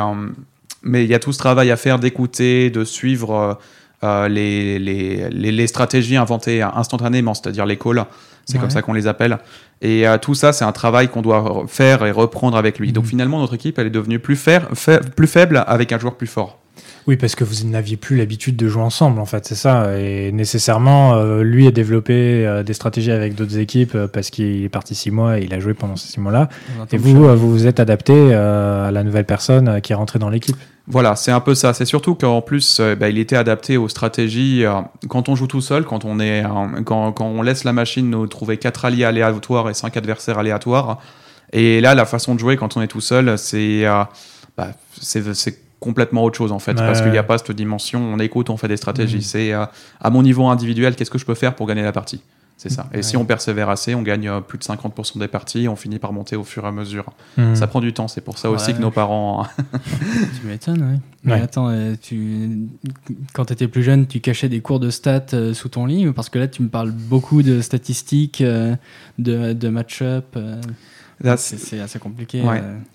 mais il y a tout ce travail à faire d'écouter de suivre les, les, les, stratégies inventées instantanément c'est-à-dire les calls c'est comme ça qu'on les appelle et euh, tout ça, c'est un travail qu'on doit faire et reprendre avec lui. Donc mhm. finalement, notre équipe, elle est devenue plus, plus faible avec un joueur plus fort. Oui, parce que vous n'aviez plus l'habitude de jouer ensemble, en fait, c'est ça. Et nécessairement, euh, lui a développé euh, des stratégies avec d'autres équipes parce qu'il est parti six mois et il a joué pendant ces six mois-là. Et vous, vous vous êtes adapté à la nouvelle personne qui est rentrée dans l'équipe. Voilà, c'est un peu ça. C'est surtout qu'en plus, euh, bah, il était adapté aux stratégies. Euh, quand on joue tout seul, quand on, est, quand, quand, on laisse la machine nous trouver quatre alliés aléatoires et cinq adversaires aléatoires. Et là, la façon de jouer quand on est tout seul, c'est euh, bah, complètement autre chose en fait. Parce qu'il n'y a pas cette dimension, on écoute, on fait des stratégies. Mmh. C'est à mon niveau individuel, qu'est-ce que je peux faire pour gagner la partie? C'est ça. Et si on persévère assez, on gagne euh, plus de 50% des parties, on finit par monter au fur et à mesure. Hmm. Ça prend du temps, c'est pour ça aussi que nos parents. tu m'étonnes, oui. Mais attends, euh, tu... quand tu étais plus jeune, tu cachais des cours de stats euh, sous ton lit Parce que là, tu me parles beaucoup de statistiques, de, de match-up. C'est assez compliqué.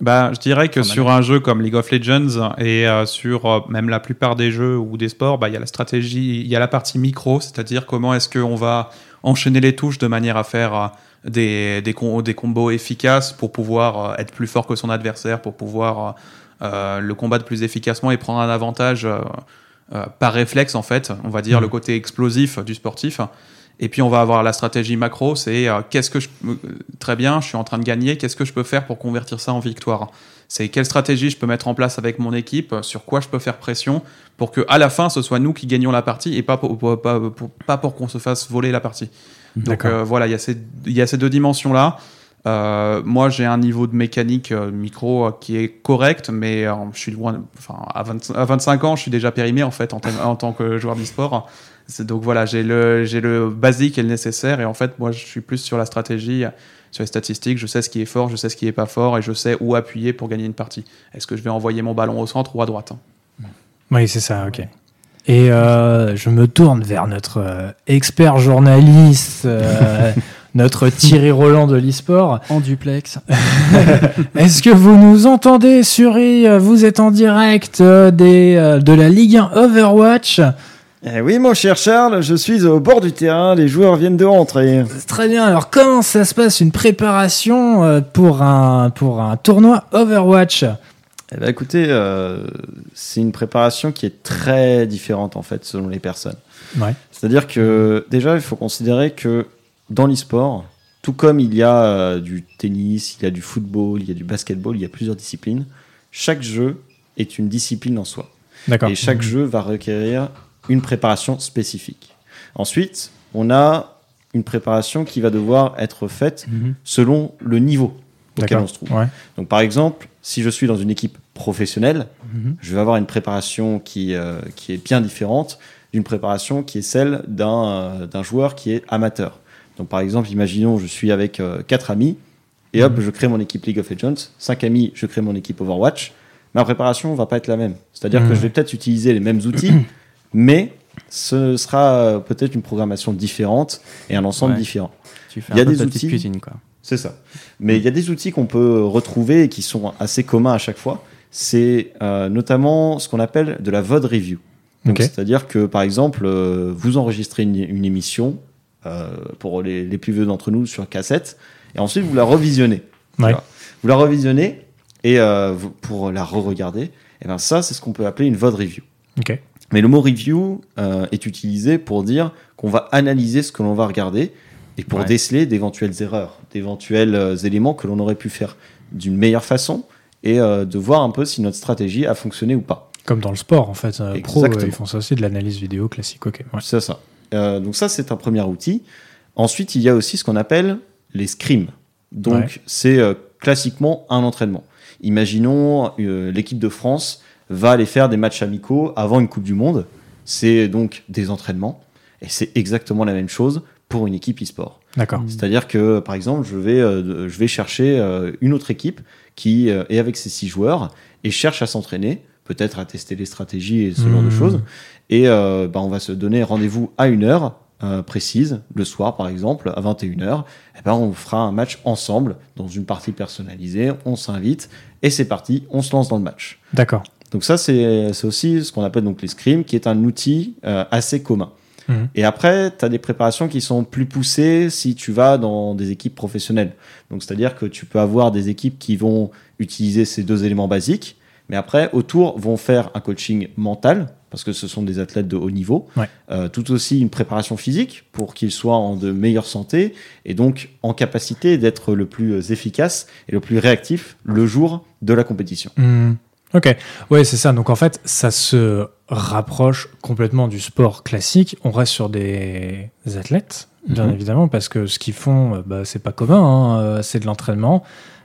Bah, je dirais que sur un jeu comme League of Legends et sur même la plupart des jeux ou des sports, bah, il y a la stratégie, il y a la partie micro, c'est-à-dire comment est-ce qu'on va enchaîner les touches de manière à faire euh, des, des, des combos efficaces pour pouvoir euh, être plus fort que son adversaire, pour pouvoir euh, le combattre plus efficacement et prendre un avantage par réflexe en fait, on va dire mm. le côté explosif du sportif. Et puis on va avoir la stratégie macro, c'est qu'est-ce que je très bien, je suis en train de gagner, qu'est-ce que je peux faire pour convertir ça en victoire? C'est quelle stratégie je peux mettre en place avec mon équipe, sur quoi je peux faire pression pour que à la fin ce soit nous qui gagnions la partie et pas pour, pas pour qu'on se fasse voler la partie. Donc euh, voilà, il y, a ces, y a ces deux dimensions là. Euh, moi, j'ai un niveau de mécanique euh, micro qui est correct, mais je suis loin. Enfin, à, 25 ans, je suis déjà périmé en fait en, en tant que joueur d'e-sport. Donc voilà, j'ai le, j'ai le basique et le nécessaire. Et en fait, moi, je suis plus sur la stratégie, sur les statistiques. Je sais ce qui est fort, je sais ce qui est pas fort, et je sais où appuyer pour gagner une partie. Est-ce que je vais envoyer mon ballon au centre ou à droite oui, c'est ça, ok. Et euh, je me tourne vers notre euh, expert journaliste, euh, notre Thierry Roland de l'e-sport. En duplex. Est-ce que vous nous entendez, Suri? Vous êtes en direct des, de la Ligue 1 Overwatch. Eh oui, mon cher Charles, je suis au bord du terrain, les joueurs viennent de rentrer. Très bien, alors comment ça se passe une préparation pour un, pour un tournoi Overwatch? Eh ben, écoutez, euh, c'est une préparation qui est très différente en fait selon les personnes. Ouais. C'est-à-dire que déjà, il faut considérer que dans l'e-sport, tout comme il y a euh, du tennis, il y a du football, il y a du basketball, il y a plusieurs disciplines, chaque jeu est une discipline en soi. Et chaque mmh. jeu va requérir une préparation spécifique. Ensuite, on a une préparation qui va devoir être faite mhm. selon le niveau auquel on se trouve. Donc par exemple, si je suis dans une équipe professionnelle, mhm. je vais avoir une préparation qui, euh, qui est bien différente d'une préparation qui est celle d'un euh, d'un joueur qui est amateur. Donc par exemple, imaginons je suis avec euh, quatre amis et hop, mhm. je crée mon équipe League of Legends. Cinq amis, je crée mon équipe Overwatch. Ma préparation va pas être la même. C'est-à-dire que je vais peut-être utiliser les mêmes outils, mais ce sera peut-être une programmation différente et un ensemble différent. il y a des outils. quoi. C'est ça. Mais il y a des outils qu'on peut retrouver et qui sont assez communs à chaque fois. C'est euh, notamment ce qu'on appelle de la VOD review. C'est-à-dire que, par exemple, euh, vous enregistrez une, émission euh, pour les, plus vieux d'entre nous sur cassette, et ensuite vous la revisionnez. Vous la revisionnez, et pour la re-regarder, et ben ça, c'est ce qu'on peut appeler une VOD review. Mais le mot review est utilisé pour dire qu'on va analyser ce que l'on va regarder et pour déceler d'éventuelles erreurs, d'éventuels euh, éléments que l'on aurait pu faire d'une meilleure façon et euh, de voir un peu si notre stratégie a fonctionné ou pas. Comme dans le sport, en fait. Euh, pro, ils font ça aussi de l'analyse vidéo classique. Ok. C'est ça. donc ça, c'est un premier outil. Ensuite, il y a aussi ce qu'on appelle les scrims. Donc, c'est classiquement un entraînement. Imaginons l'équipe de France va aller faire des matchs amicaux avant une Coupe du Monde. C'est donc des entraînements. Et c'est exactement la même chose pour une équipe e-sport. D'accord. C'est-à-dire que, par exemple, je vais, euh, je vais chercher euh, une autre équipe qui euh, est avec ses six joueurs et cherche à s'entraîner, peut-être à tester les stratégies et ce genre de mmh. choses. Et bah, on va se donner rendez-vous à une heure précise, le soir par exemple, à 21h. Et ben, on fera un match ensemble dans une partie personnalisée, on s'invite et c'est parti, on se lance dans le match. D'accord. Donc ça, c'est aussi ce qu'on appelle donc les scrims, qui est un outil assez commun. Mhm. Et après, tu as des préparations qui sont plus poussées si tu vas dans des équipes professionnelles. Donc, c'est-à-dire que tu peux avoir des équipes qui vont utiliser ces deux éléments basiques, mais après, autour, vont faire un coaching mental, parce que ce sont des athlètes de haut niveau, euh, tout aussi une préparation physique pour qu'ils soient en de meilleure santé et donc en capacité d'être le plus efficace et le plus réactif le jour de la compétition. Mhm. Ok, ouais, c'est ça. Donc en fait, ça se rapproche complètement du sport classique. On reste sur des athlètes, bien mhm. évidemment, parce que ce qu'ils font, euh, bah, c'est pas commun. Hein. Euh, c'est de l'entraînement,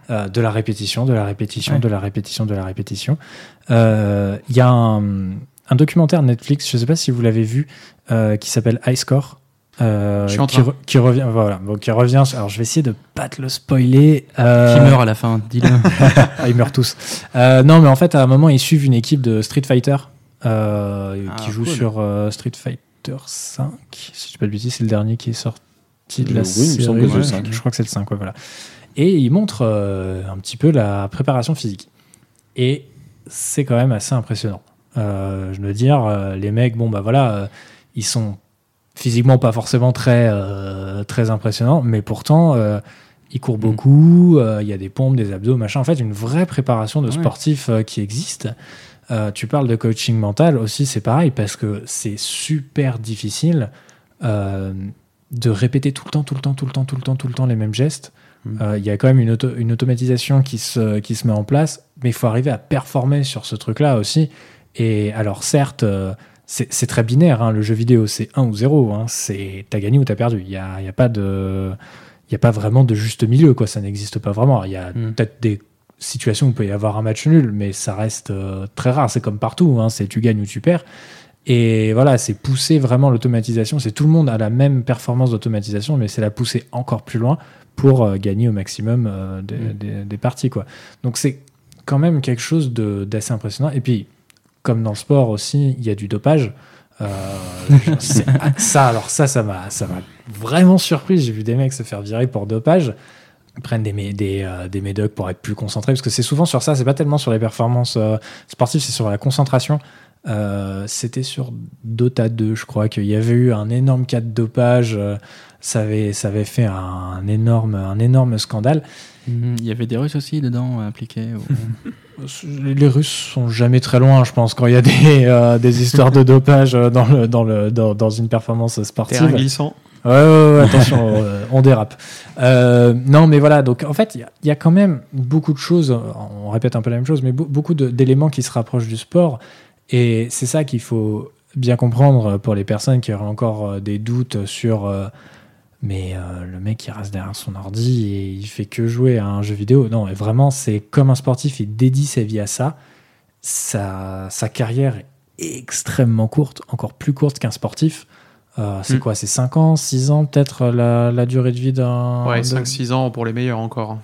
euh, de la répétition, de la répétition, de la répétition, de la répétition. Il y a un, un, documentaire Netflix, je sais pas si vous l'avez vu, qui s'appelle High Score. Euh, qui, revient, voilà, qui revient. Alors je vais essayer de pas te le spoiler. Euh... Qui meurt à la fin, dis-le. Ah, ils meurent tous. Euh, non, mais en fait, à un moment, ils suivent une équipe de Street Fighter euh, ah, qui joue sur Street Fighter 5. Si je ne pas de bêtises, c'est le dernier qui est sorti de la oui, série. Que 5. Je crois que c'est le 5, voilà. Et ils montrent un petit peu la préparation physique. Et c'est quand même assez impressionnant. je veux dire, les mecs, bon, bah voilà, ils sont physiquement pas forcément très, euh, très impressionnant, mais pourtant, euh, il court mm. beaucoup, euh, il y a des pompes, des abdos, machin. En fait, une vraie préparation de sportif qui existe. tu parles de coaching mental aussi, c'est pareil, parce que c'est super difficile de répéter tout le temps, tout le temps, tout le temps, tout le temps, tout le temps les mêmes gestes. Mm. Il y a quand même une, une automatisation qui se, qui se met en place, mais il faut arriver à performer sur ce truc-là aussi. Et alors, certes, c'est très binaire, hein, le jeu vidéo, c'est 1 ou 0. Hein, c'est t'as gagné ou t'as perdu. Il n'y a, y a, pas de, y a pas vraiment de juste milieu, quoi. ça n'existe pas vraiment. Il y a hmm. peut-être des situations où il peut y avoir un match nul, mais ça reste euh, très rare. C'est comme partout, hein, c'est tu gagnes ou tu perds. Et voilà, c'est pousser vraiment l'automatisation. C'est tout le monde a la même performance d'automatisation, mais c'est la pousser encore plus loin pour euh, gagner au maximum euh, des, hmm. des, des, parties. Quoi. Donc c'est quand même quelque chose d'assez impressionnant. Et puis, comme dans le sport aussi, il y a du dopage. Euh, ça, alors ça, ça m'a, ça m'a vraiment surpris. J'ai vu des mecs se faire virer pour dopage. Prennent des, des, euh, des médocs pour être plus concentrés, parce que c'est souvent sur ça. C'est pas tellement sur les performances euh, sportives, c'est sur la concentration. c'était sur Dota 2, je crois, qu'il y avait eu un énorme cas de dopage. Ça avait, ça avait fait un énorme, un énorme scandale. Mhm. Il y avait des Russes aussi dedans impliqués. Les Russes sont jamais très loin, je pense, quand il y a des, euh, des histoires de dopage euh, dans, le, dans, le, dans, une performance sportive. glissant. Ouais, ouais, attention, euh, on dérape. non, mais voilà, donc en fait, il y, a quand même beaucoup de choses, on répète un peu la même chose, mais beaucoup d'éléments qui se rapprochent du sport. Et c'est ça qu'il faut bien comprendre pour les personnes qui auraient encore des doutes sur Mais le mec, il reste derrière son ordi et il fait que jouer à un jeu vidéo. Non, vraiment, c'est comme un sportif, il dédie sa vie à ça. Sa, sa carrière est extrêmement courte, encore plus courte qu'un sportif. c'est hmm. quoi C'est 5 ans, 6 ans peut-être la, la, durée de vie d'un. Ouais, 5-6 ans pour les meilleurs encore.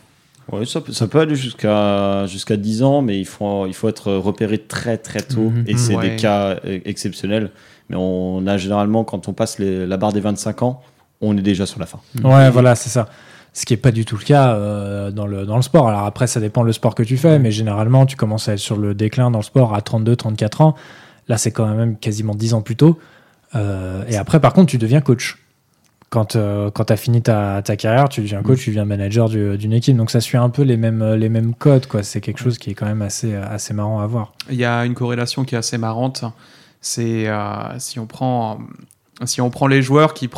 Ouais, ça, ça, peut aller jusqu'à jusqu'à 10 ans, mais il faut, il faut être repéré très très tôt. Mhm. Et c'est des cas e, exceptionnels. Mais on a généralement, quand on passe la barre des 25 ans, on est déjà sur la fin. Ouais, voilà, c'est ça. Ce qui n'est pas du tout le cas euh, dans, le, dans le sport. Alors après, ça dépend le sport que tu fais, mais généralement, tu commences à être sur le déclin dans le sport à 32, 34 ans. Là, c'est quand même quasiment 10 ans plus tôt. Euh, et après, par contre, tu deviens coach quand, euh, quand tu as fini ta, ta, carrière, tu deviens coach, mm. tu deviens manager d'une équipe. Donc ça suit un peu les mêmes, les mêmes codes. quoi. C'est quelque chose qui est quand même assez, assez marrant à voir. Il y a une corrélation qui est assez marrante. C'est euh, si, on prend, si on prend les joueurs qui,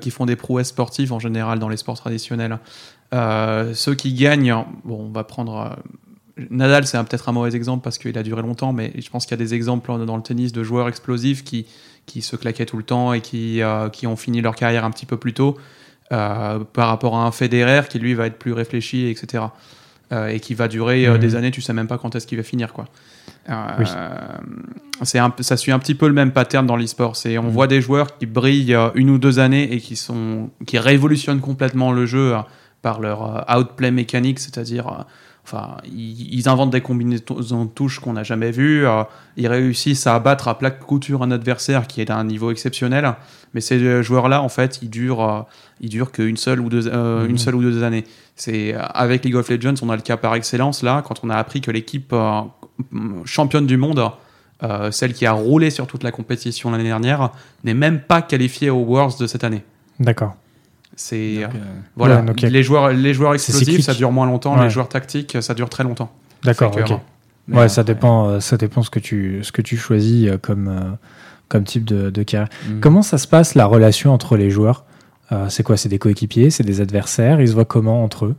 qui font des prouesses sportives en général dans les sports traditionnels, euh, ceux qui gagnent, bon, on va prendre. Nadal, c'est peut-être un mauvais exemple parce qu'il a duré longtemps, mais je pense qu'il y a des exemples dans le tennis de joueurs explosifs qui, qui se claquaient tout le temps et qui, euh, qui ont fini leur carrière un petit peu plus tôt, euh, par rapport à un Federer qui lui va être plus réfléchi, etc. Euh, et qui va durer mhm. des années, tu sais même pas quand est-ce qu'il va finir. quoi. C'est ça suit un petit peu le même pattern dans l'e-sport. C'est on mhm. voit des joueurs qui brillent une ou deux années et qui sont qui révolutionnent complètement le jeu par leur outplay mécanique, c'est-à-dire Enfin, ils, inventent des combinaisons de touches qu'on n'a jamais vues. Euh, ils réussissent à abattre à plaque couture un adversaire qui est à un niveau exceptionnel. Mais ces joueurs-là, en fait, ils durent, euh, ils durent qu'une seule ou deux, euh, une mhm. seule ou deux années. C'est avec League of Legends, on a le cas par excellence là, quand on a appris que l'équipe championne du monde, celle qui a roulé sur toute la compétition l'année dernière, n'est même pas qualifiée aux Worlds de cette année. D'accord. C'est euh, voilà, les joueurs les joueurs explosifs ça dure moins longtemps, les joueurs tactiques ça dure très longtemps. D'accord, ok. ouais, ça dépend euh, ça dépend ce que tu ce que tu choisis euh, comme comme type de, de carrière. Mm. Comment ça se passe la relation entre les joueurs? C'est quoi? C'est des coéquipiers, c'est des adversaires? Ils se voient comment entre eux?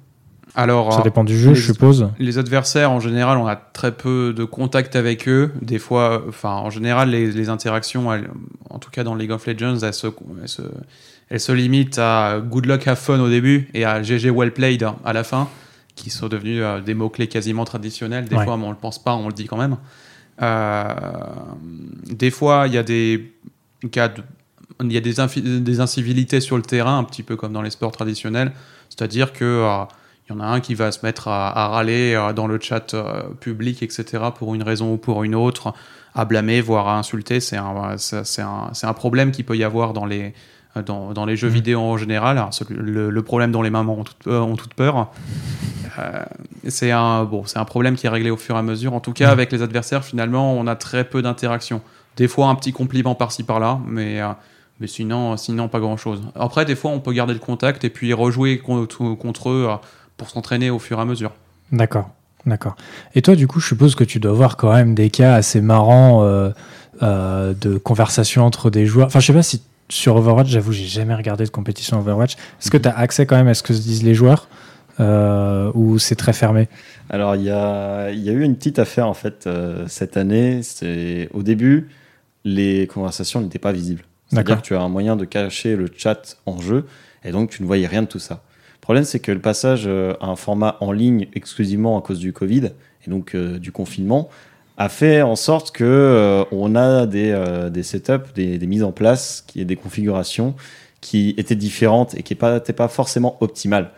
Alors, ça dépend du jeu, je suppose. Les adversaires, en général, on a très peu de contact avec eux. Des fois, enfin, en général, les, les interactions, en tout cas dans League of Legends, elles se, elles se, elle se limite à Good Luck Have Fun au début et à GG Well Played à la fin, qui sont devenus euh, des mots-clés quasiment traditionnels. Des fois, mais on le pense pas, on le dit quand même. Euh, des fois, il y a des cas il y a des, des, incivilités sur le terrain, un petit peu comme dans les sports traditionnels. C'est-à-dire que euh, il y en a un qui va se mettre à, râler dans le chat public, etc., pour une raison ou pour une autre, à blâmer, voire à insulter. C'est un, c'est un, un, problème qui peut y avoir dans les, dans, dans les jeux mm. vidéo en général. le, problème dont les mamans ont, tout, euh, ont toute peur. Euh, c'est un, bon, un problème qui est réglé au fur et à mesure. En tout cas, mm. avec les adversaires, finalement, on a très peu d'interaction. Des fois, un petit compliment par-ci par-là, mais, euh, mais sinon, sinon, pas grand-chose. Après, des fois, on peut garder le contact et puis rejouer contre, contre eux pour s'entraîner au fur et à mesure. D'accord, d'accord. Et toi, du coup, je suppose que tu dois voir quand même des cas assez marrants de conversation entre des joueurs. Enfin, je sais pas si sur Overwatch, j'avoue, j'ai jamais regardé de compétition Overwatch. Est-ce que tu as accès quand même à ce que se disent les joueurs euh, ou c'est très fermé? Alors, il y a, y a, eu une petite affaire en fait euh, cette année. C'est au début, les conversations n'étaient pas visibles. C'est-à-dire que tu as un moyen de cacher le chat en jeu et donc tu ne voyais rien de tout ça. Le problème, c'est que le passage euh, à un format en ligne exclusivement à cause du Covid et donc du confinement a fait en sorte que euh, on a des, euh, des setups, des, des, mises en place, qui des configurations qui étaient différentes et qui n'étaient pas, pas forcément optimales.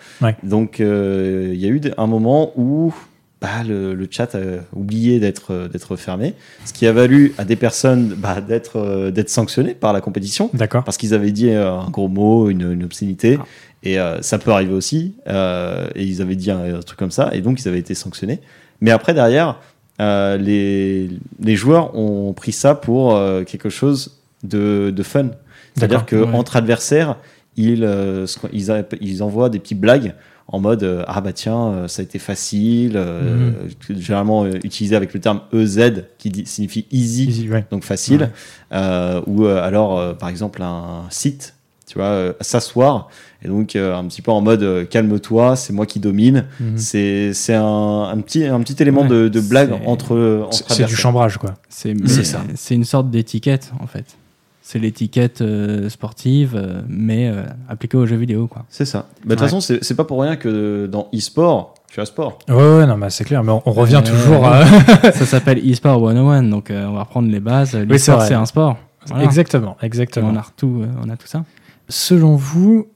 Donc euh, il y a eu un moment où bah, le, le, chat a oublié d'être d'être fermé, ce qui a valu à des personnes bah, d'être d'être sanctionnées par la compétition, parce qu'ils avaient dit un gros mot, une, une obscénité. Ah. Et ça peut arriver aussi. et ils avaient dit un, un, truc comme ça, et donc ils avaient été sanctionnés. Mais après, derrière, euh, les, les, joueurs ont pris ça pour euh, quelque chose de, de fun. C'est-à-dire qu'entre adversaires, ils, euh, ils, ils, envoient des petites blagues en mode Ah bah tiens, ça a été facile, mhm. généralement utilisé avec le terme EZ qui signifie easy, donc facile. ou alors, par exemple, un site, tu vois, s'asseoir et donc, euh, un petit peu en mode euh, calme-toi, c'est moi qui domine. Mhm. C'est un, un, petit, un petit élément de, de, blague entre. entre c'est du chambrage, quoi. C'est ça. C'est une sorte d'étiquette, en fait. c'est l'étiquette sportive, mais appliquée aux jeux vidéo. quoi. C'est ça. De toute façon, c'est pas pour rien que dans e-sport, tu as sport. Ouais, ouais, non, mais c'est clair, mais on, revient toujours à. ça s'appelle e-sport 101, donc on va reprendre les bases. L'e-sport, c'est un sport. Exactement, exactement. on a, tout, on a tout ça. Selon vous,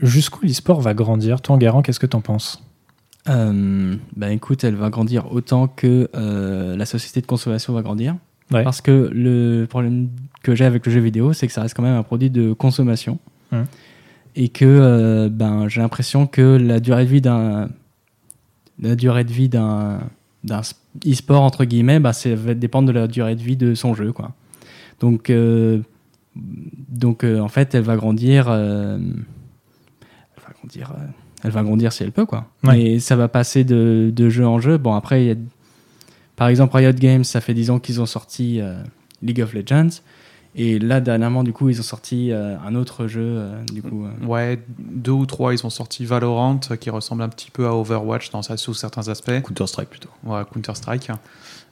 jusqu'où l'e-sport va grandir? Toi, Garant, qu'est-ce que tu en penses? Euh, bah écoute, elle va grandir autant que euh, la société de consommation va grandir. Parce que le problème que j'ai avec le jeu vidéo, c'est que ça reste quand même un produit de consommation. Hum. Et que euh, ben, j'ai l'impression que la durée de vie d'un la durée de vie d'un d'un e-sport entre guillemets, bah, ça va dépendre de la durée de vie de son jeu, quoi. Donc donc en fait, elle va grandir. elle va grandir elle va grandir si elle peut, quoi. Et ça va passer de, de, jeu en jeu. Bon, après, y a, par exemple, Riot Games, ça fait 10 ans qu'ils ont sorti euh, League of Legends. Et là, dernièrement, du coup, ils ont sorti euh, un autre jeu. Euh, du coup, Ouais, deux ou trois, ils ont sorti Valorant, qui ressemble un petit peu à Overwatch dans, sous certains aspects. Counter-Strike plutôt. Ouais, Counter-Strike.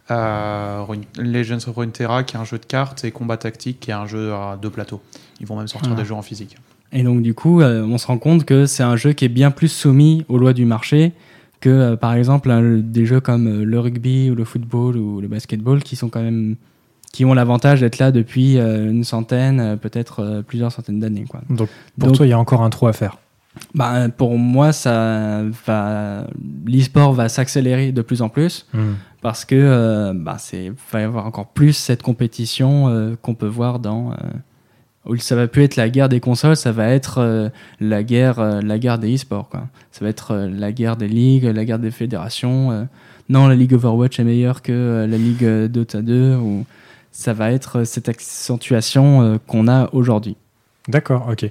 Legends of Runeterra, qui est un jeu de cartes, et Combat Tactique, qui est un jeu à deux plateaux. Ils vont même sortir des jeux en physique. Et donc, du coup, euh, on se rend compte que c'est un jeu qui est bien plus soumis aux lois du marché que, euh, par exemple, des jeux comme euh, le rugby ou le football ou le basketball qui sont quand même qui ont l'avantage d'être là depuis une centaine, peut-être plusieurs centaines d'années. Quoi. Donc, pour toi, il y a encore un trou à faire bah, Pour moi, ça va... l'e-sport va s'accélérer de plus en plus hmm. Parce que bah, c'est va y avoir encore plus cette compétition qu'on peut voir dans ça va plus être la guerre des consoles, ça va être euh, la guerre, euh, la guerre des e-sports. Ça va être euh, la guerre des ligues, la guerre des fédérations. non, la ligue Overwatch est meilleure que la ligue Dota 2. Ou ça va être cette accentuation qu'on a aujourd'hui. D'accord, ok.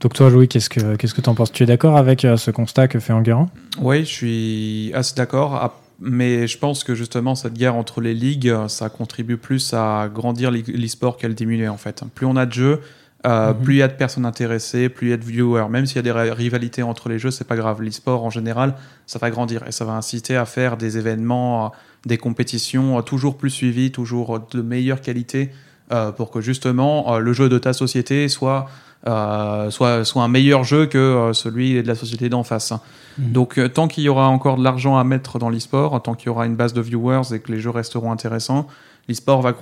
Donc toi, Louis, qu'est-ce que qu'est-ce que en penses? Tu es d'accord avec ce constat que fait Enguerrand? Oui, je suis assez d'accord. Mais je pense que justement, cette guerre entre les ligues, ça contribue plus à grandir l'e-sport qu'à le diminuer en fait. Plus on a de jeux, euh, mhm. plus il y a de personnes intéressées, plus il y a de viewers. Même s'il y a des rivalités entre les jeux, c'est pas grave. L'e-sport en général, ça va grandir et ça va inciter à faire des événements, des compétitions toujours plus suivies, toujours de meilleure qualité, euh, pour que justement euh, le jeu de ta société soit euh, soit, soit un meilleur jeu que euh, celui de la société d'en face. Mhm. Donc euh, tant qu'il y aura encore de l'argent à mettre dans l'e-sport, tant qu'il y aura une base de viewers et que les jeux resteront intéressants, l'e-sport va,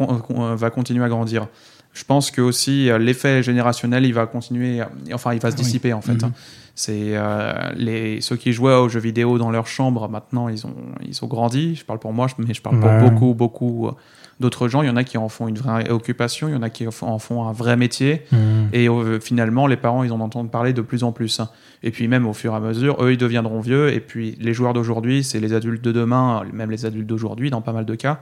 va continuer à grandir. Je pense que aussi l'effet générationnel, il va continuer, enfin il va se dissiper en fait. Mhm. Hein. C'est les ceux qui jouaient aux jeux vidéo dans leur chambre maintenant, ils ont ils ont grandi. Je parle pour moi, mais je parle pour beaucoup beaucoup D'autres gens, il y en a qui en font une vraie occupation, il y en a qui en font un vrai métier. Mmh. Et euh, finalement, les parents, ils en entendent parler de plus en plus. Et puis même au fur et à mesure, eux, ils deviendront vieux. Et puis les joueurs d'aujourd'hui, c'est les adultes de demain, même les adultes d'aujourd'hui, dans pas mal de cas.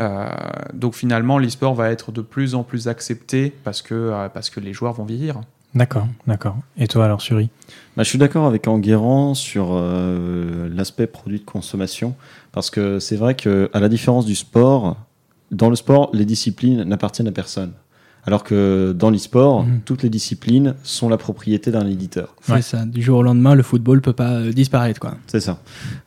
Euh, donc finalement, l'e-sport va être de plus en plus accepté parce que, euh, parce que les joueurs vont vieillir. D'accord, d'accord. Et toi alors, Suri? Bah, Je suis d'accord avec Enguerrand sur l'aspect produit de consommation, parce que c'est vrai qu'à la différence du sport, dans le sport, les disciplines n'appartiennent à personne. Alors que dans l'e-sport, mhm. toutes les disciplines sont la propriété d'un éditeur. C'est ça. Du jour au lendemain, le football peut pas euh, disparaître, quoi. C'est ça.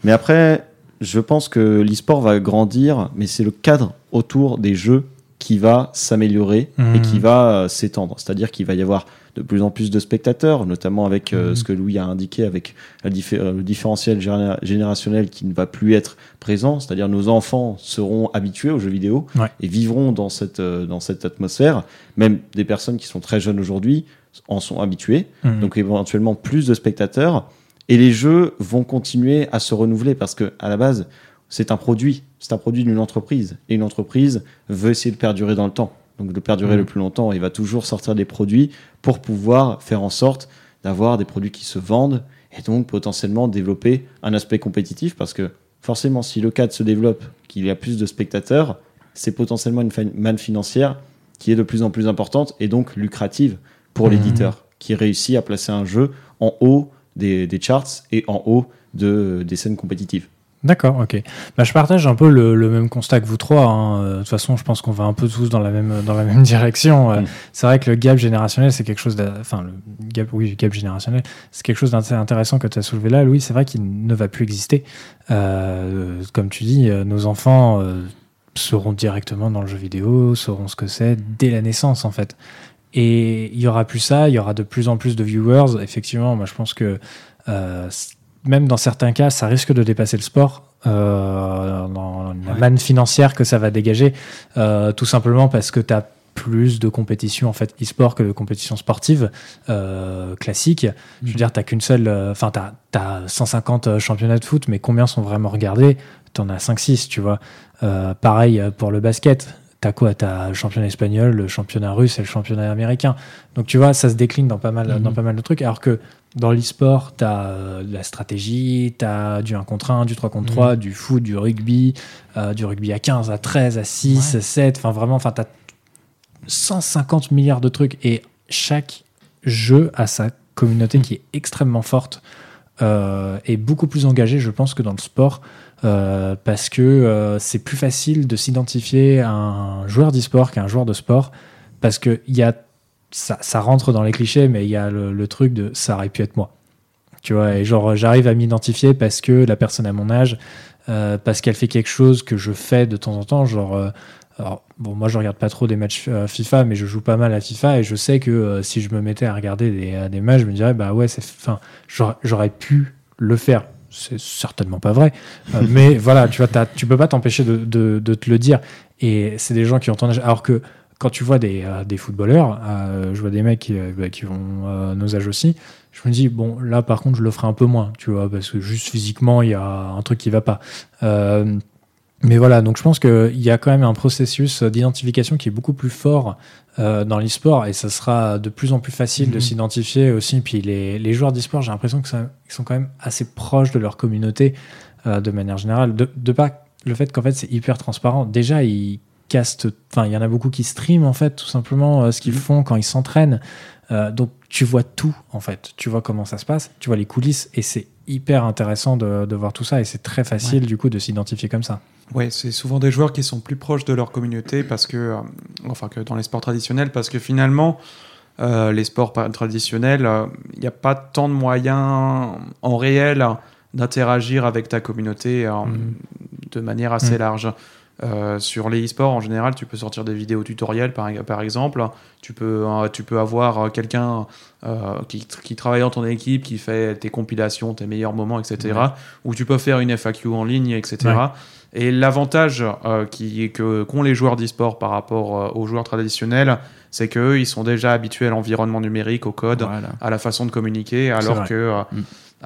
Mais après, je pense que l'e-sport va grandir, mais c'est le cadre autour des jeux qui va s'améliorer et mhm. qui va euh, s'étendre. C'est-à-dire qu'il va y avoir de plus en plus de spectateurs, notamment avec euh, mhm. ce que Louis a indiqué, avec euh, le différentiel générationnel qui ne va plus être présent, c'est-à-dire nos enfants seront habitués aux jeux vidéo et vivront dans cette, euh, dans cette atmosphère. Même des personnes qui sont très jeunes aujourd'hui en sont habituées, mhm. donc éventuellement plus de spectateurs. Et les jeux vont continuer à se renouveler parce que à la base, c'est un produit, c'est un produit d'une entreprise. Et une entreprise veut essayer de perdurer dans le temps donc de perdurer le mm. plus longtemps. Il va toujours sortir des produits pour pouvoir faire en sorte d'avoir des produits qui se vendent et donc potentiellement développer un aspect compétitif parce que forcément, si le cadre se développe, qu'il y a plus de spectateurs, c'est potentiellement une manne financière qui est de plus en plus importante et donc lucrative pour mm. l'éditeur qui réussit à placer un jeu en haut des, des charts et en haut de, des scènes compétitives. D'accord, ok. Bah, je partage un peu le, même constat que vous trois. Hein. Euh, de toute façon, je pense qu'on va un peu tous dans la même, dans la même direction. Euh, mm. C'est vrai que le gap générationnel, c'est quelque chose de, enfin, le gap, oui, gap générationnel, c'est quelque chose d'intéressant que tu as soulevé là, Louis. C'est vrai qu'il ne va plus exister. Euh, comme tu dis, nos enfants seront directement dans le jeu vidéo, sauront ce que c'est dès la naissance, en fait. Et il y aura plus ça, il y aura de plus en plus de viewers. Effectivement, moi je pense que même dans certains cas, ça risque de dépasser le sport. dans la manne financière que ça va dégager, tout simplement parce que tu as plus de compétitions en fait e-sport que de compétitions sportives euh, classiques. Je veux mm. dire, t'as qu'une seule, euh, enfin, tu t'as as 150 euh, championnats de foot, mais combien sont vraiment regardés? T'en as 5-6, tu vois. pareil pour le basket. T'as quoi? T'as le championnat espagnol, le championnat russe et le championnat américain. Donc tu vois, ça se décline dans pas mal, dans mm-hmm. pas mal de trucs. Alors que dans l'e-sport, t'as de la stratégie, t'as du 1 contre 1, du 3 contre 3, mm-hmm. du foot, du rugby, du rugby à 15, à 13, à 6, à 7. Enfin vraiment, enfin t'as 150 milliards de trucs et chaque jeu a sa communauté qui est extrêmement forte euh, et beaucoup plus engagée, je pense, que dans le sport. Euh, parce que euh, c'est plus facile de s'identifier à un joueur d'e-sport qu'à un joueur de sport. Parce que y a, ça, ça, rentre dans les clichés, mais il y a le, truc de ça aurait pu être moi. Tu vois, et genre, j'arrive à m'identifier parce que la personne à mon âge, parce qu'elle fait quelque chose que je fais de temps en temps, genre alors, bon, moi, je regarde pas trop des matchs euh, FIFA, mais je joue pas mal à FIFA et je sais que euh, si je me mettais à regarder des, euh, des matchs, je me dirais, bah ouais, c'est, enfin, j'aurais pu le faire. C'est certainement pas vrai, mais voilà, tu vois, tu peux pas t'empêcher de, de, de, te le dire. Et c'est des gens qui ont ton âge. Alors que quand tu vois des, des footballeurs, je vois des mecs qui, bah, qui ont nos âges aussi, je me dis, bon, là, par contre, je le ferai un peu moins, tu vois, parce que juste physiquement, il y a un truc qui va pas. Mais voilà, donc je pense qu'il y a quand même un processus d'identification qui est beaucoup plus fort euh, dans l'e-sport et ça sera de plus en plus facile de mhm. s'identifier aussi. Puis les, les joueurs d'e-sport, j'ai l'impression qu'ils sont quand même assez proches de leur communauté euh, de manière générale. De, de pas le fait qu'en fait c'est hyper transparent. Déjà, ils castent, enfin, il y en a beaucoup qui streament en fait, tout simplement euh, ce qu'ils mhm. font quand ils s'entraînent. donc tu vois tout en fait, tu vois comment ça se passe, tu vois les coulisses et c'est hyper intéressant de, de, voir tout ça et c'est très facile du coup de s'identifier comme ça. Ouais, c'est souvent des joueurs qui sont plus proches de leur communauté parce que, euh, enfin, que dans les sports traditionnels, parce que finalement, euh, les sports traditionnels, il euh, n'y a pas tant de moyens en réel d'interagir avec ta communauté mhm. de manière assez mhm. large. Sur les e-sports, en général, tu peux sortir des vidéos tutoriels, par, par exemple. Tu peux, tu peux avoir quelqu'un qui, qui, travaille dans ton équipe, qui fait tes compilations, tes meilleurs moments, etc. Ou tu peux faire une FAQ en ligne, etc. Et l'avantage euh, qu'ont les joueurs d'e-sport par rapport euh, aux joueurs traditionnels, c'est qu'eux, ils sont déjà habitués à l'environnement numérique, au code, à la façon de communiquer, alors que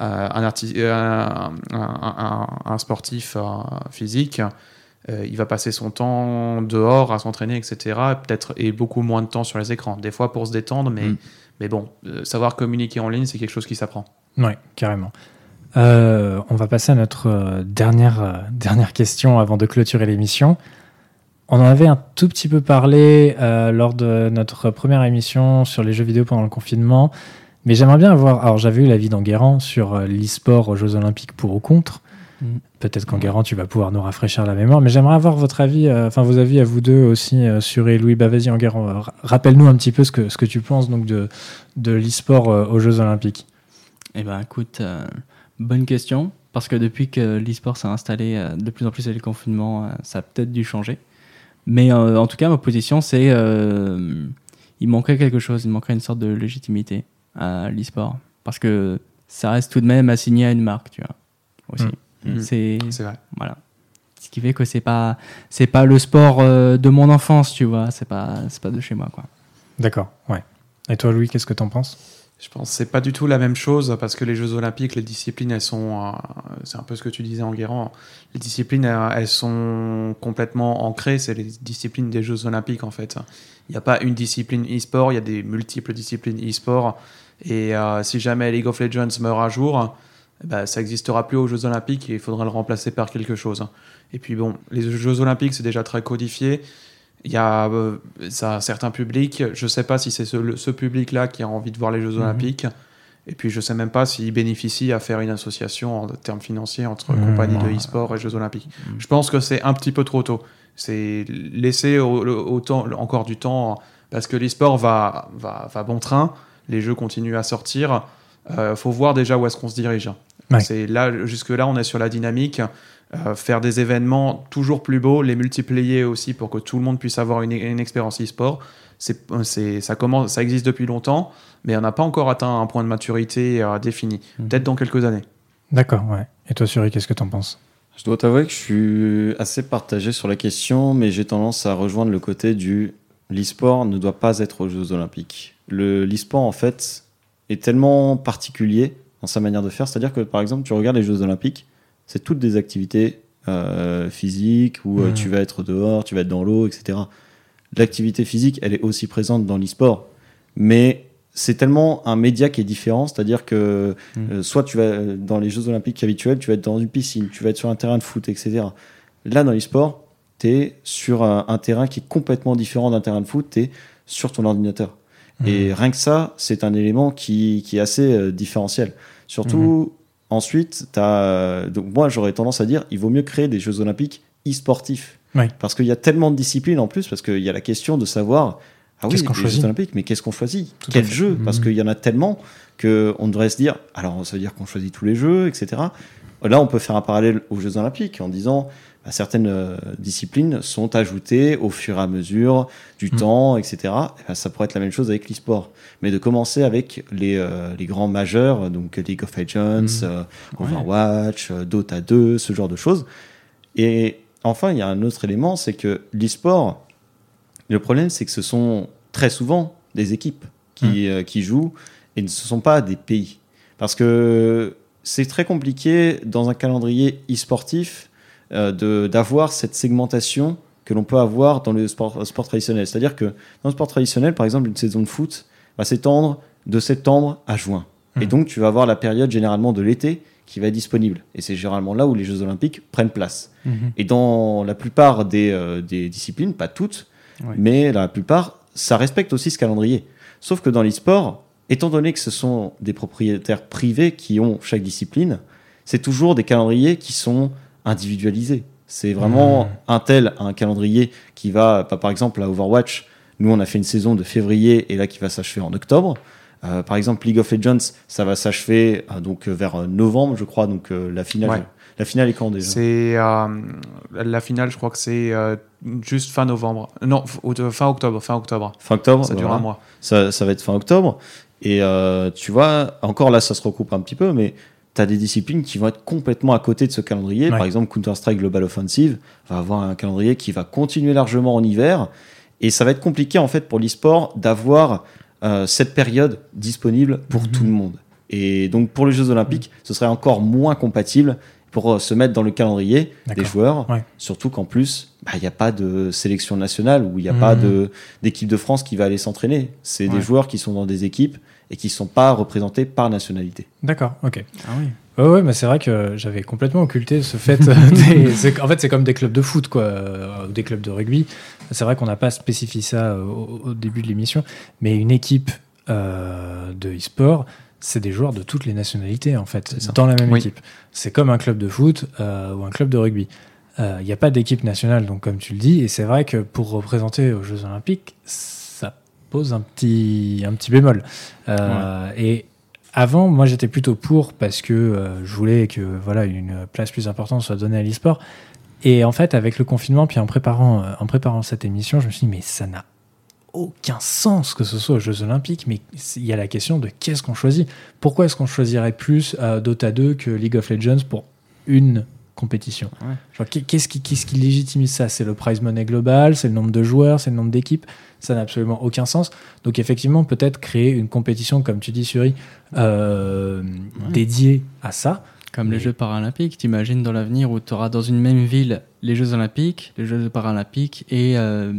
euh, un, sportif sportif il va passer son temps dehors à s'entraîner, etc. Peut-être et beaucoup moins de temps sur les écrans. Des fois pour se détendre, mais, mm. mais bon, savoir communiquer en ligne, c'est quelque chose qui s'apprend. Oui, carrément. Euh, on va passer à notre euh, dernière, euh, dernière question avant de clôturer l'émission. On en avait un tout petit peu parlé lors de notre première émission sur les jeux vidéo pendant le confinement, mais j'aimerais bien avoir. Alors, j'avais eu l'avis d'Enguerrand sur l'e-sport aux Jeux Olympiques pour ou contre. Mm. Peut-être qu'Enguerrand, tu vas pouvoir nous rafraîchir la mémoire, mais j'aimerais avoir votre avis, enfin vos avis à vous deux aussi sur Louis Bavazi Enguerrand. Rappelle-nous un petit peu ce que, ce que tu penses donc de, de l'e-sport aux Jeux Olympiques. Eh ben, écoute, Bonne question, parce que depuis que l'e-sport s'est installé euh, de plus en plus avec le confinement, euh, ça a peut-être dû changer. Mais euh, en tout cas, ma position, c'est il manquerait quelque chose, il manquerait une sorte de légitimité à l'e-sport. Parce que ça reste tout de même assigné à une marque, tu vois. Aussi. Mmh. Mmh. C'est vrai. Voilà. Ce qui fait que c'est pas c'est pas le sport de mon enfance, tu vois. C'est pas c'est pas de chez moi, quoi. D'accord. Ouais. Et toi, Louis, qu'est-ce que t'en penses? Je pense que c'est pas du tout la même chose parce que les Jeux Olympiques, les disciplines, elles sont, euh, c'est un peu ce que tu disais en les disciplines, elles sont complètement ancrées, c'est les disciplines des Jeux Olympiques en fait. Il n'y a pas une discipline e-sport, il y a des multiples disciplines e-sport. Et euh, si jamais League of Legends meurt à jour, ben, ça n'existera plus aux Jeux Olympiques et il faudra le remplacer par quelque chose. Et puis bon, les Jeux Olympiques, c'est déjà très codifié. Il y a euh, ça, certains publics, je ne sais pas si c'est ce, public-là qui a envie de voir les Jeux mhm. Olympiques. Et puis je ne sais même pas s'il bénéficie à faire une association en termes financiers entre mhm. compagnies de e-sport et Jeux Olympiques. Mhm. Je pense que c'est un petit peu trop tôt. C'est laisser encore du temps parce que l'e-sport va, va, va, bon train, les jeux continuent à sortir. Il euh, faut voir déjà où est-ce qu'on se dirige. C'est là, jusque-là, on est sur la dynamique. Euh, faire des événements toujours plus beaux, les multiplier aussi pour que tout le monde puisse avoir une, une expérience e-sport. C'est, ça, commence, ça existe depuis longtemps, mais on n'a pas encore atteint un point de maturité euh, défini. Mhm. Peut-être dans quelques années. D'accord, ouais. Et toi, Suri, qu'est-ce que tu en penses? Je dois t'avouer que je suis assez partagé sur la question, mais j'ai tendance à rejoindre le côté du l'e-sport ne doit pas être aux Jeux Olympiques. Le, l'e-sport, en fait, est tellement particulier dans sa manière de faire. C'est-à-dire que, par exemple, tu regardes les Jeux Olympiques, c'est toutes des activités euh, physiques où euh, tu vas être dehors, tu vas être dans l'eau, etc. L'activité physique, elle est aussi présente dans l'e-sport, mais c'est tellement un média qui est différent, c'est-à-dire que euh, soit tu vas dans les Jeux Olympiques habituels, tu vas être dans une piscine, tu vas être sur un terrain de foot, etc. Là, dans l'e-sport, tu es sur un, terrain qui est complètement différent d'un terrain de foot, tu es sur ton ordinateur. Et rien que ça, c'est un élément qui, qui est assez différentiel. Surtout, Ensuite, as... Donc, moi, j'aurais tendance à dire il vaut mieux créer des Jeux Olympiques e-sportifs. Parce qu'il y a tellement de disciplines en plus, parce qu'il y a la question de savoir ah oui, les Jeux Olympiques, mais qu'est-ce qu'on choisit Quel jeu Parce mmh. qu'il y en a tellement qu'on devrait se dire alors, ça veut dire qu'on choisit tous les jeux, etc. Là, on peut faire un parallèle aux Jeux Olympiques en disant certaines euh, disciplines sont ajoutées au fur et à mesure du mm. temps, etc. Et ça pourrait être la même chose avec l'e-sport. Mais de commencer avec les, euh, les, grands majeurs, donc League of Legends, mm. euh, Overwatch, Dota 2, ce genre de choses. Et enfin, il y a un autre élément, c'est que l'e-sport, le problème, c'est que ce sont très souvent des équipes qui, mm. qui jouent et ce ne sont pas des pays. Parce que c'est très compliqué dans un calendrier e-sportif d'avoir cette segmentation que l'on peut avoir dans le sport, sport traditionnel. C'est-à-dire que dans le sport traditionnel, par exemple, une saison de foot va s'étendre de septembre à juin. Et mmh. donc, tu vas avoir la période généralement de l'été qui va être disponible. Et c'est généralement là où les Jeux Olympiques prennent place. Mmh. Et dans la plupart des, euh, des disciplines, pas toutes, mais la plupart, ça respecte aussi ce calendrier. Sauf que dans l'e-sport, étant donné que ce sont des propriétaires privés qui ont chaque discipline, c'est toujours des calendriers qui sont individualisé. C'est vraiment mmh. un tel, un calendrier qui va, par exemple, à Overwatch, nous on a fait une saison de février et là qui va s'achever en octobre. Euh, par exemple, League of Legends, ça va s'achever euh, donc euh, vers novembre, je crois. Donc la finale, la finale est quand déjà? C'est la finale, je crois que c'est juste fin novembre. Non, fin octobre, fin octobre. Fin octobre. Ça dure un mois. Ça, ça, va être fin octobre. Et tu vois, encore là, ça se recoupe un petit peu, mais tu as des disciplines qui vont être complètement à côté de ce calendrier. Par exemple, Counter-Strike Global Offensive va avoir un calendrier qui va continuer largement en hiver. Et ça va être compliqué, en fait, pour l'e-sport d'avoir euh, cette période disponible pour mhm. tout le monde. Et donc, pour les Jeux Olympiques, ce serait encore moins compatible pour euh, se mettre dans le calendrier des joueurs. Surtout qu'en plus, bah, il n'y a pas de sélection nationale ou il n'y a pas mhm. d'équipe de, France qui va aller s'entraîner. C'est des joueurs qui sont dans des équipes et qui ne sont pas représentés par nationalité. D'accord, ok. Ah oui. Ouais, mais c'est vrai que j'avais complètement occulté ce fait. des... En fait, c'est comme des clubs de foot, quoi, euh, ou des clubs de rugby. C'est vrai qu'on n'a pas spécifié ça euh, au, début de l'émission, mais une équipe euh, de e-sport, c'est des joueurs de toutes les nationalités, en fait, dans la même équipe. C'est comme un club de foot ou un club de rugby. Il n'y a pas d'équipe nationale, donc comme tu le dis, et c'est vrai que pour représenter aux Jeux Olympiques, pose un petit, un petit bémol. Euh, et avant, moi, j'étais plutôt pour parce que euh, je voulais que voilà une place plus importante soit donnée à l'e-sport. Et en fait, avec le confinement, puis en préparant, euh, en préparant cette émission, je me suis dit, mais ça n'a aucun sens que ce soit aux Jeux Olympiques, mais il y a la question de qu'est-ce qu'on choisit? Pourquoi est-ce qu'on choisirait plus Dota 2 que League of Legends pour une compétition. Qu'est-ce qui, qui, légitimise ça? C'est le prize money global, c'est le nombre de joueurs, c'est le nombre d'équipes. Ça n'a absolument aucun sens. Donc effectivement, peut-être créer une compétition, comme tu dis, Suri, euh, dédiée à ça. Comme les Jeux paralympiques, t'imagines dans l'avenir où tu auras dans une même ville les Jeux olympiques, les Jeux paralympiques et euh,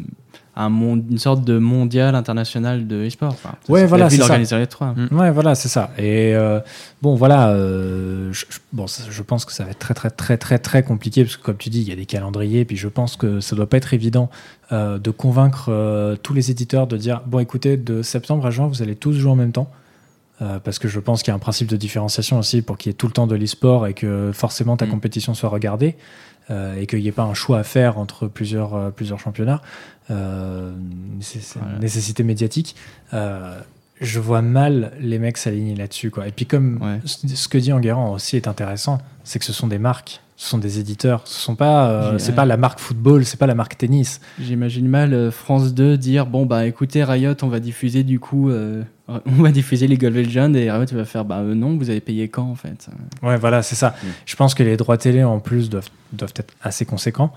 un monde, une sorte de mondial international de e-sport. ouais, voilà, c'est ça. les trois. Mm. Ouais, voilà, c'est ça. Et euh, bon, voilà, euh, je, bon, je pense que ça va être très, très, très, très, très compliqué parce que, comme tu dis, il y a des calendriers. Puis je pense que ça doit pas être évident euh, de convaincre tous les éditeurs de dire bon, écoutez, de septembre à juin, vous allez tous jouer en même temps. parce que je pense qu'il y a un principe de différenciation aussi pour qu'il y ait tout le temps de l'e-sport et que forcément ta mm. compétition soit regardée. Euh, et qu'il n'y ait pas un choix à faire entre plusieurs, euh, plusieurs championnats, euh, nécessité médiatique. je vois mal les mecs s'aligner là-dessus. Quoi. Et puis comme ce que dit Enguerrand aussi est intéressant, c'est que ce sont des marques, ce sont des éditeurs, ce sont pas, euh, c'est pas la marque football, c'est pas la marque tennis. J'imagine mal euh, France 2 dire bon bah écoutez Riot, on va diffuser du coup, euh, on va diffuser League of Legends et Riot va faire bah non, vous avez payé quand en fait? Ouais voilà c'est ça. Mm. Je pense que les droits télé en plus doivent, doivent être assez conséquents.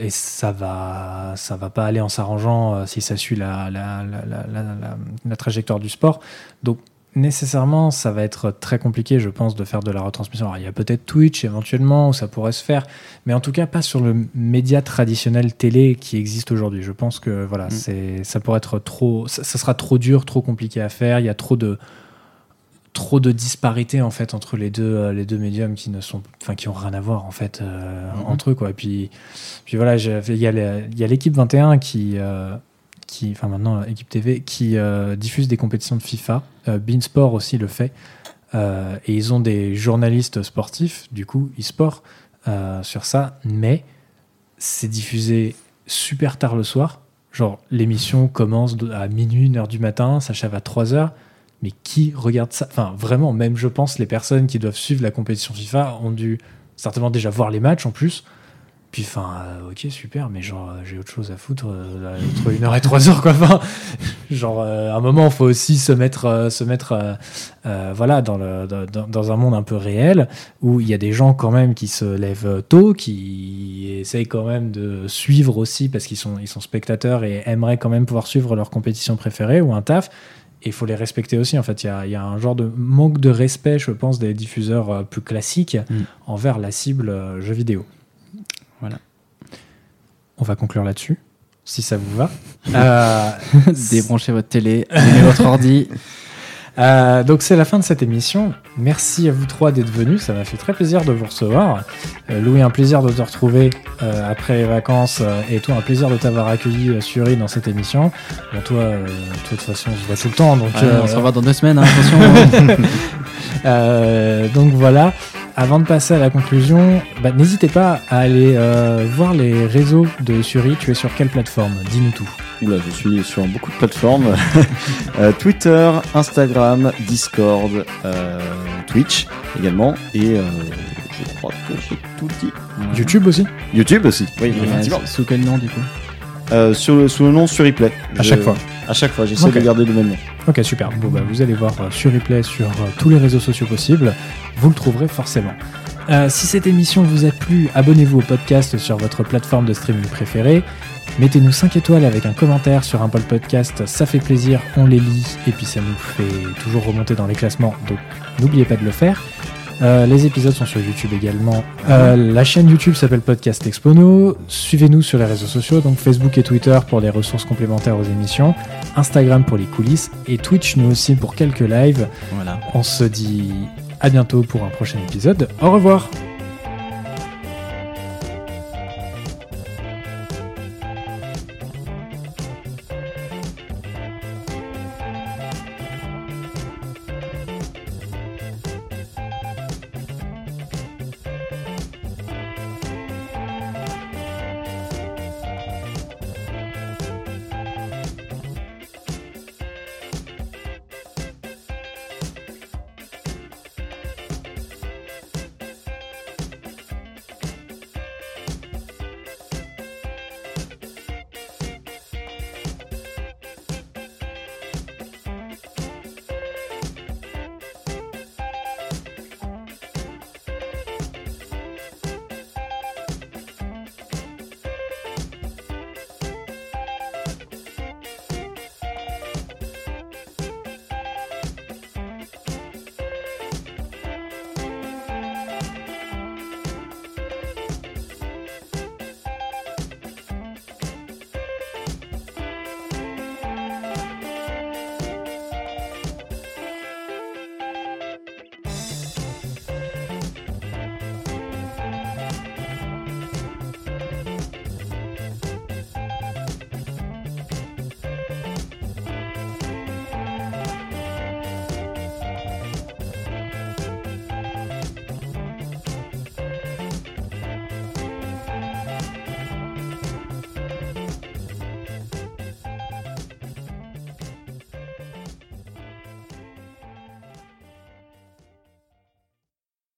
Et ça va, ça va pas aller en s'arrangeant si ça suit la, la, la, la, trajectoire du sport. Donc nécessairement, ça va être très compliqué, je pense, de faire de la retransmission. Alors, il y a peut-être Twitch éventuellement où ça pourrait se faire, mais en tout cas pas sur le média traditionnel télé qui existe aujourd'hui. Je pense que voilà, mm. c'est, ça pourrait être trop, ça, sera trop dur, trop compliqué à faire. Il y a trop de trop de disparité en fait entre les deux euh, les deux médiums qui ne sont enfin qui ont rien à voir en fait euh, mhm. entre eux quoi et puis puis voilà il y a l'équipe 21 qui euh, qui enfin maintenant équipe TV qui diffuse des compétitions de FIFA. Beansport aussi le fait. Et ils ont des journalistes sportifs du coup e-sport sur ça. Mais c'est diffusé super tard le soir. Genre l'émission commence à minuit une heure du matin s'achève à 3 heures. Mais qui regarde ça? Enfin, vraiment, même je pense, les personnes qui doivent suivre la compétition FIFA ont dû certainement déjà voir les matchs en plus. Puis, enfin, euh, ok, super, mais genre, euh, j'ai autre chose à foutre euh, entre une heure et trois heures, quoi. Enfin, genre, à un moment, il faut aussi se mettre, se mettre voilà, dans, le, dans, dans, un monde un peu réel où il y a des gens quand même qui se lèvent tôt, qui essayent quand même de suivre aussi parce qu'ils sont, ils sont spectateurs et aimeraient quand même pouvoir suivre leur compétition préférée ou un taf et il faut les respecter aussi. En fait, il y a, un genre de manque de respect, je pense, des diffuseurs plus classiques mm. envers la cible euh, jeu vidéo. Voilà. On va conclure là-dessus, si ça vous va. euh, Débranchez votre télé, allumez votre ordi. Euh, donc c'est la fin de cette émission. Merci à vous trois d'être venus. Ça m'a fait très plaisir de vous recevoir. Euh, Louis, un plaisir de te retrouver euh, après les vacances et toi, un plaisir de t'avoir accueilli sur dans cette émission. Bon, toi, de toute façon, on se voit tout le temps. Donc, on se revoit dans deux semaines, hein, attention. donc voilà. Avant de passer à la conclusion, bah, n'hésitez pas à aller voir les réseaux de Suri. Tu es sur quelle plateforme? Dis-nous tout. Oula, je suis sur beaucoup de plateformes. Euh, Twitter, Instagram, Discord, euh, Twitch également. Et euh, je crois que j'ai tout dit. YouTube aussi? YouTube aussi, oui, effectivement. Sous quel nom du coup? Sur le, Sous le nom sur replay. À chaque fois À chaque fois, j'essaie de garder le même nom. Ok, super. Bon, bah, vous allez voir sur replay sur tous les réseaux sociaux possibles. Vous le trouverez forcément. si cette émission vous a plu, abonnez-vous au podcast sur votre plateforme de streaming préférée. Mettez-nous 5 étoiles avec un commentaire sur un podcast, ça fait plaisir, on les lit et puis ça nous fait toujours remonter dans les classements, donc n'oubliez pas de le faire. Euh, les épisodes sont sur YouTube également. Euh, la chaîne YouTube s'appelle Podcast Expono. Suivez-nous sur les réseaux sociaux, donc Facebook et Twitter pour des ressources complémentaires aux émissions, Instagram pour les coulisses et Twitch nous aussi pour quelques lives. Voilà. On se dit à bientôt pour un prochain épisode. Au revoir.